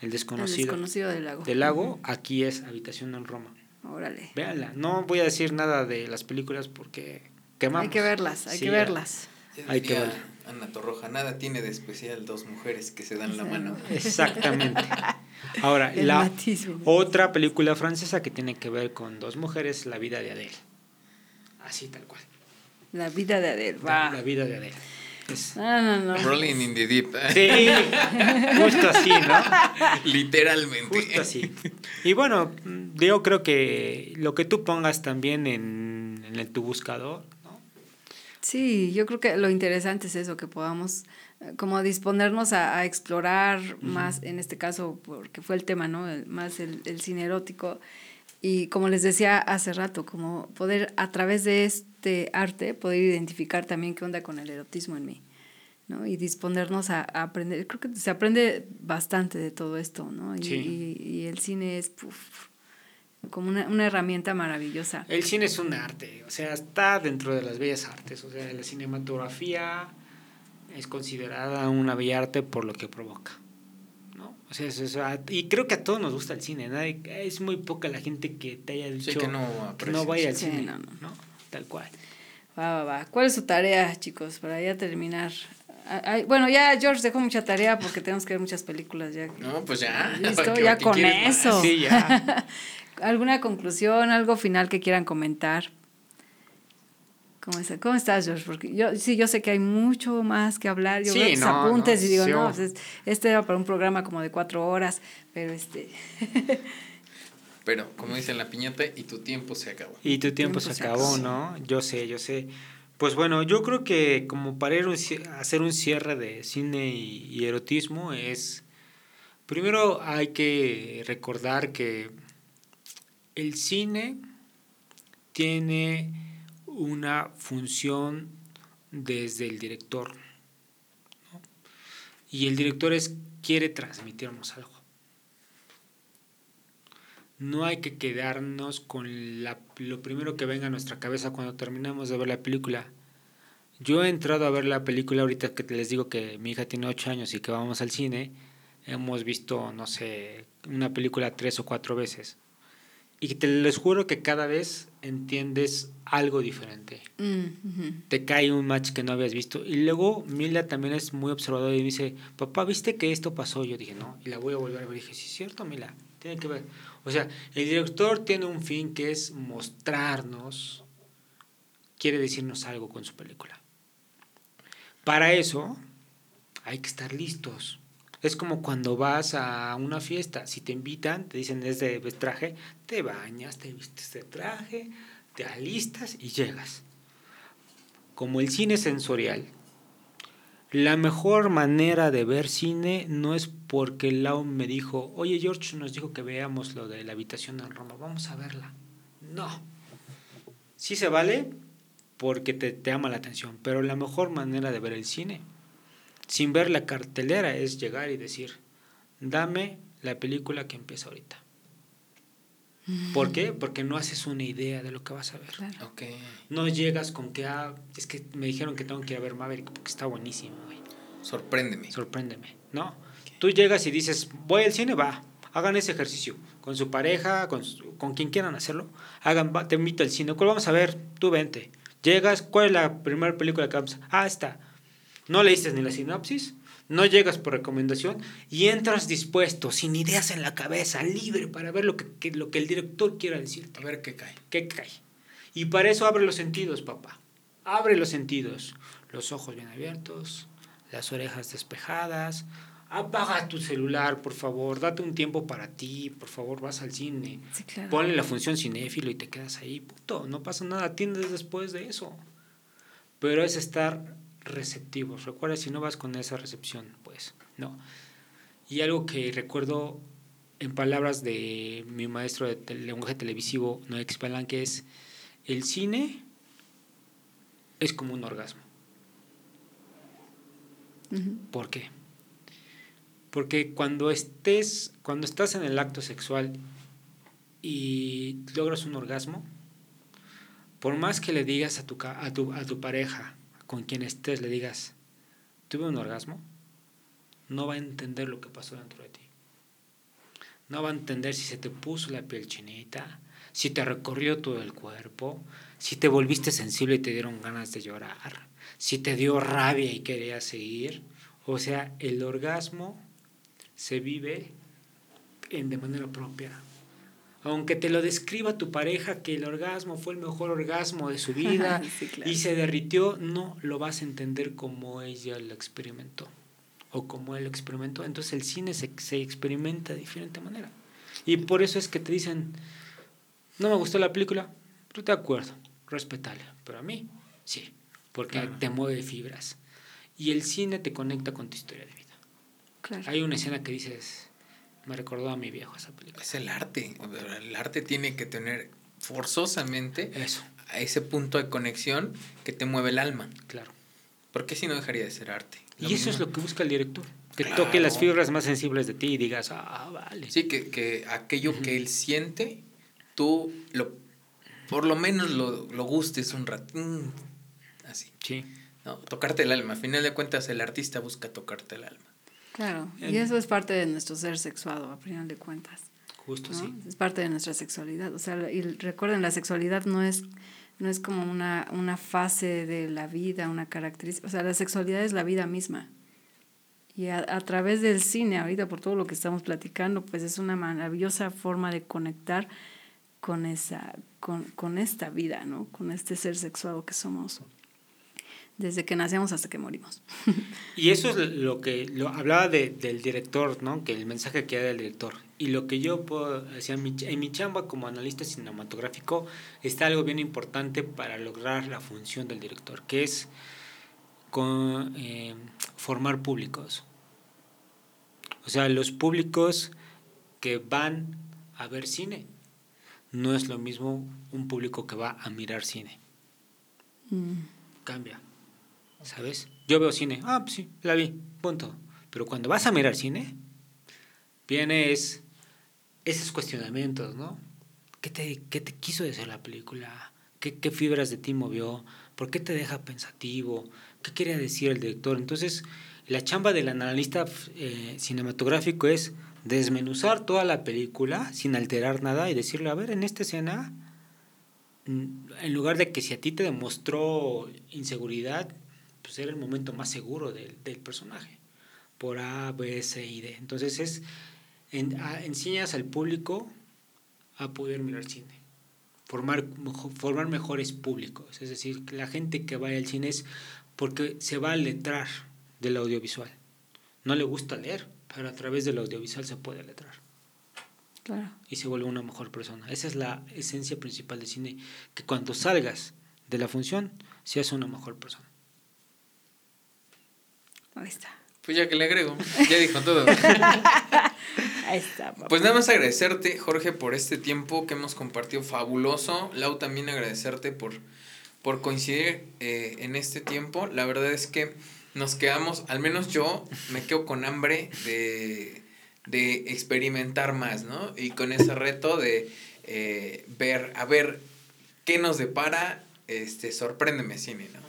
el El desconocido, desconocido del lago. del lago. Aquí es Habitación en Roma. Órale. Véanla. No voy a decir nada de las películas porque quemamos. Hay que verlas, hay Sí, que verlas. Ya Hay que diría ver. Ana Torroja, nada tiene de especial dos mujeres que se dan la mano. Exactamente. *laughs* Ahora, El la otra película francesa que tiene que ver con dos mujeres, La vida de Adele. Así tal cual. La vida de Adele. Va. la vida de Adele. Es- No, no, no. Rolling in the deep. Sí, justo así, ¿no? Literalmente. Justo así. Y bueno, yo creo que lo que tú pongas también en, en el, tu buscador, ¿no? Sí, yo creo que lo interesante es eso, que podamos como disponernos a, a explorar más, en este caso, porque fue el tema, ¿no? El- más el, el cine erótico. Y como les decía hace rato, como poder a través de este arte poder identificar también qué onda con el erotismo en mí, ¿no? Y disponernos a, a aprender. Creo que se aprende bastante de todo esto, ¿no? Y, Sí. y- y el cine es puf, como una, una herramienta maravillosa. El cine es un arte, o sea, está dentro de las bellas artes, o sea, la cinematografía es considerada una bella arte por lo que provoca, ¿no? O sea, es- es- y creo que a todos nos gusta el cine, nadie, es muy poca la gente que te haya dicho Sí, que no que no aprecias. vaya al Sí, cine, no, no. ¿no? Tal cual. Va, va, va. ¿Cuál es su tarea, chicos, para ya terminar? Ah, ay, bueno, ya George dejó mucha tarea porque tenemos que ver muchas películas ya. No, pues ya. Listo, *laughs* ¿para qué- ya con eso. Sí, ya. *laughs* ¿Alguna conclusión, algo final que quieran comentar? ¿Cómo, está- cómo estás, George? Porque yo sí, yo sé que hay mucho más que hablar. Yo Sí, veo tus no, apuntes no, y digo, sí, no, pues es- este era para un programa como de cuatro horas, pero este... *laughs* Pero, como dice la piñata, y tu tiempo se acabó. Y tu tiempo, Tiempo se se acabó, acabó. ¿no? Yo sé, yo sé. Pues bueno, yo creo que como para ir un ci- hacer un cierre de cine y, y erotismo es, primero hay que recordar que el cine tiene una función desde el director. Y el director es, quiere transmitirnos algo. No hay que quedarnos con la- lo primero que venga a nuestra cabeza cuando terminamos de ver la película. Yo he entrado a ver la película ahorita que les digo que mi hija tiene 8 años y que vamos al cine. hemos visto, no sé, una película tres o cuatro veces. Y te les juro que cada vez entiendes algo diferente. Mm. Te cae un match que no habías visto. Y luego Mila también es muy observadora y me dice, papá, ¿viste que esto pasó? Yo dije, no. Y la voy a volver a ver. Y dije, sí, es cierto, Mila. Tiene que ver. O sea, el director tiene un fin que es mostrarnos, quiere decirnos algo con su película. Para eso hay que estar listos. Es como cuando vas a una fiesta, si te invitan, te dicen es de traje, te bañas, te vistes de traje, te alistas y llegas. Como el cine sensorial, la mejor manera de ver cine no es porque Lau me dijo, oye George nos dijo que veamos lo de la habitación en Roma, vamos a verla. No. Sí se vale porque te, te llama la atención, pero la mejor manera de ver el cine sin ver la cartelera es llegar y decir, dame la película que empieza ahorita. ¿Por qué? Porque no haces una idea de lo que vas a ver. Claro. Ok. No llegas con que, ah, es que me dijeron que tengo que ir a ver Maverick porque está buenísimo, güey. Sorpréndeme. Sorpréndeme, ¿no? Tú llegas y dices, voy al cine, va, hagan ese ejercicio con su pareja, con, su- con quien quieran hacerlo. Hagan, va, te invito al cine, ¿cuál vamos a ver? Tú vente. Llegas, ¿cuál es la primera película que vamos a Ah, esta. No leíste ni la sinopsis, no llegas por recomendación y entras dispuesto, sin ideas en la cabeza, libre para ver lo que, que- lo que el director quiera decirte. A ver qué cae. ¿Qué cae? Y para eso abre los sentidos, papá. Abre los sentidos. Los ojos bien abiertos, las orejas despejadas. Apaga tu celular, por favor. Date un tiempo para ti, por favor, vas al cine. Sí, claro. Ponle la función cinéfilo y te quedas ahí. Puto, no pasa nada. Atiendes después de eso. Pero es estar receptivos. Recuerda, si no vas con esa recepción, pues no. Y algo que recuerdo en palabras de mi maestro de lenguaje televisivo, Noé Xpalán, que es el cine es como un orgasmo. ¿Por qué? Porque cuando estés, cuando estás en el acto sexual y logras un orgasmo, por más que le digas a tu, a tu, a tu pareja, con quien estés, le digas, tuve un orgasmo, no va a entender lo que pasó dentro de ti. No va a entender si se te puso la piel chinita, si te recorrió todo el cuerpo, si te volviste sensible y te dieron ganas de llorar, si te dio rabia y querías seguir. O sea, el orgasmo se vive en, de manera propia. Aunque te lo describa tu pareja que el orgasmo fue el mejor orgasmo de su *laughs* vida Sí, claro. y se derritió, no lo vas a entender como ella lo experimentó o como él lo experimentó. Entonces el cine se, se experimenta de diferente manera. Y por eso es que te dicen, no me gustó la película, tú te acuerdo, respetable, pero a mí sí, porque Claro. te mueve fibras. Y el cine te conecta con tu historia de vida. Claro. Hay una escena que dices, me recordó a mi viejo esa película. Es el arte. El arte tiene que tener forzosamente Eso, a ese punto de conexión que te mueve el alma. claro. Porque si no dejaría de ser arte. Y eso es lo que busca el director, que Claro. toque las fibras más sensibles de ti y digas, ah, vale. Sí, que, que aquello que él siente, tú lo por lo menos lo, lo gustes un rato. mm, Así. Sí. ¿no? Tocarte el alma. A final de cuentas, el artista busca tocarte el alma. Claro. Y eso es parte de nuestro ser sexuado, a final de cuentas. Justo ¿no? sí. Es parte de nuestra sexualidad. O sea, y recuerden, la sexualidad no es, no es como una, una fase de la vida, una característica. O sea, la sexualidad es la vida misma. Y a, a través del cine, ahorita por todo lo que estamos platicando, pues es una maravillosa forma de conectar con esa, con, con esta vida, ¿no? Con este ser sexuado que somos desde que nacemos hasta que morimos. *laughs* Y eso es lo que lo hablaba de, del director, ¿no? Que el mensaje que da del director. Y lo que yo puedo decir en mi, ch- en mi chamba como analista cinematográfico está algo bien importante para lograr la función del director, que es con, eh, formar públicos. O sea, los públicos que van a ver cine. No es lo mismo un público que va a mirar cine Mm. cambia. ¿Sabes? Yo veo cine. Ah, pues sí, la vi. Punto. Pero cuando vas a mirar cine, vienes esos cuestionamientos, ¿no? ¿Qué te, qué te quiso decir la película? ¿Qué, ¿Qué fibras de ti movió? ¿Por qué te deja pensativo? ¿Qué quería decir el director? Entonces, la chamba del analista eh, cinematográfico es desmenuzar toda la película sin alterar nada y decirle, a ver, en esta escena, en lugar de que si a ti te demostró inseguridad, pues era el momento más seguro del, del personaje, por A, B, C y D. Entonces es, en, a, enseñas al público a poder mirar cine, formar, formar mejores públicos, es decir, que la gente que vaya al cine es porque se va a letrar del audiovisual. No le gusta leer, pero a través del audiovisual se puede letrar. Claro. Y se vuelve una mejor persona. Esa es la esencia principal del cine, que cuando salgas de la función, seas una mejor persona. Ahí está. Pues ya que le agrego, ya dijo todo. *laughs* Ahí está. papá. Pues nada más agradecerte, Jorge, por este tiempo que hemos compartido fabuloso. Lau, también agradecerte por, por coincidir eh, en este tiempo. La verdad es que nos quedamos, al menos yo me quedo con hambre de, de experimentar más, ¿no? Y con ese reto de eh, ver, a ver, qué nos depara, este, sorpréndeme cine, ¿no?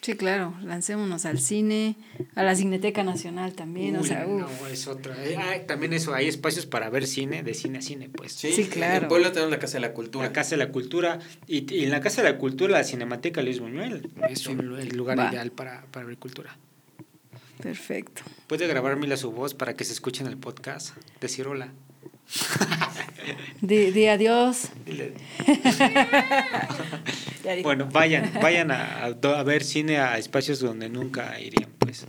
Sí, claro. Lancémonos al cine, a la Cineteca Nacional también. o Uy, sea, uf. no, es otra. Eh, ah, también eso, hay espacios para ver cine, de cine a cine, pues. Sí, claro. En Puebla tenemos la Casa de la Cultura. La Casa de la Cultura. Y, y en la Casa de la Cultura, la Cinemateca Luis Buñuel es un- el lugar Va. ideal para, para ver cultura. Perfecto. Puede grabármela su voz para que se escuche en el podcast. Decir hola. *laughs* Di, di adiós. Dile-. *laughs* Bueno, vayan, vayan a, ver cine a espacios donde nunca irían, pues.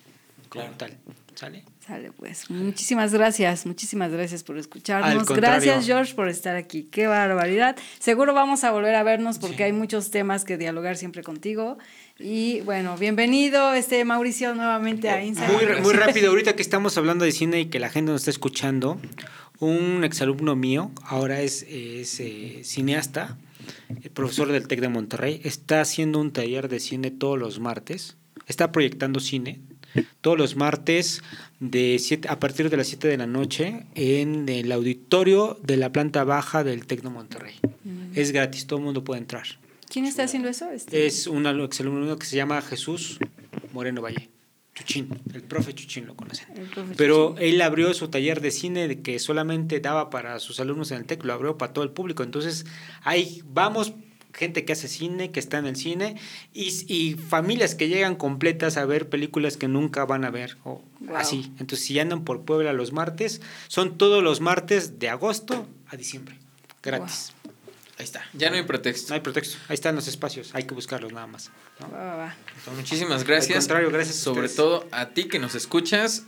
Como Claro. tal. ¿Sale? Sale pues. Muchísimas gracias, muchísimas gracias por escucharnos. Gracias George por estar aquí. Qué barbaridad. Seguro vamos a volver a vernos porque Sí. hay muchos temas que dialogar siempre contigo. Y bueno, bienvenido este Mauricio nuevamente a Insight. Muy, muy rápido, ahorita que estamos hablando de cine y que la gente nos está escuchando, un exalumno mío, ahora es, es eh, cineasta, el profesor del TEC de Monterrey, está haciendo un taller de cine todos los martes, está proyectando cine todos los martes de siete, a partir de las 7 de la noche en el auditorio de la planta baja del TEC de Monterrey. Es gratis, todo el mundo puede entrar. ¿Quién está haciendo eso? Este- Es un al- exalumno que se llama Jesús Moreno Valle. Chuchín, el profe Chuchín lo conocen. Pero Chuchín. él abrió su taller de cine de que solamente daba para sus alumnos en el TEC, lo abrió para todo el público. Entonces, ahí vamos, gente que hace cine, que está en el cine, y, y familias que llegan completas a ver películas que nunca van a ver, o Wow. así. Entonces, si andan por Puebla los martes, son todos los martes de agosto a diciembre, gratis. Ahí está, ya no hay pretexto. No hay pretexto, ahí están los espacios, hay que buscarlos nada más. ¿no? Va, va, va. Pues muchísimas gracias. Al contrario, gracias a Sobre todo a ti que nos escuchas,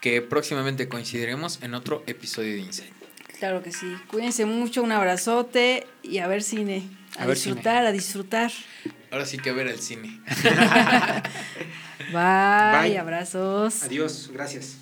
que próximamente coincidiremos en otro episodio de Insight. Claro que sí. Cuídense mucho, un abrazote y a ver cine. A, A ver disfrutar, a disfrutar. Ahora sí que a ver el cine. *laughs* Bye, Bye. abrazos. Adiós, gracias.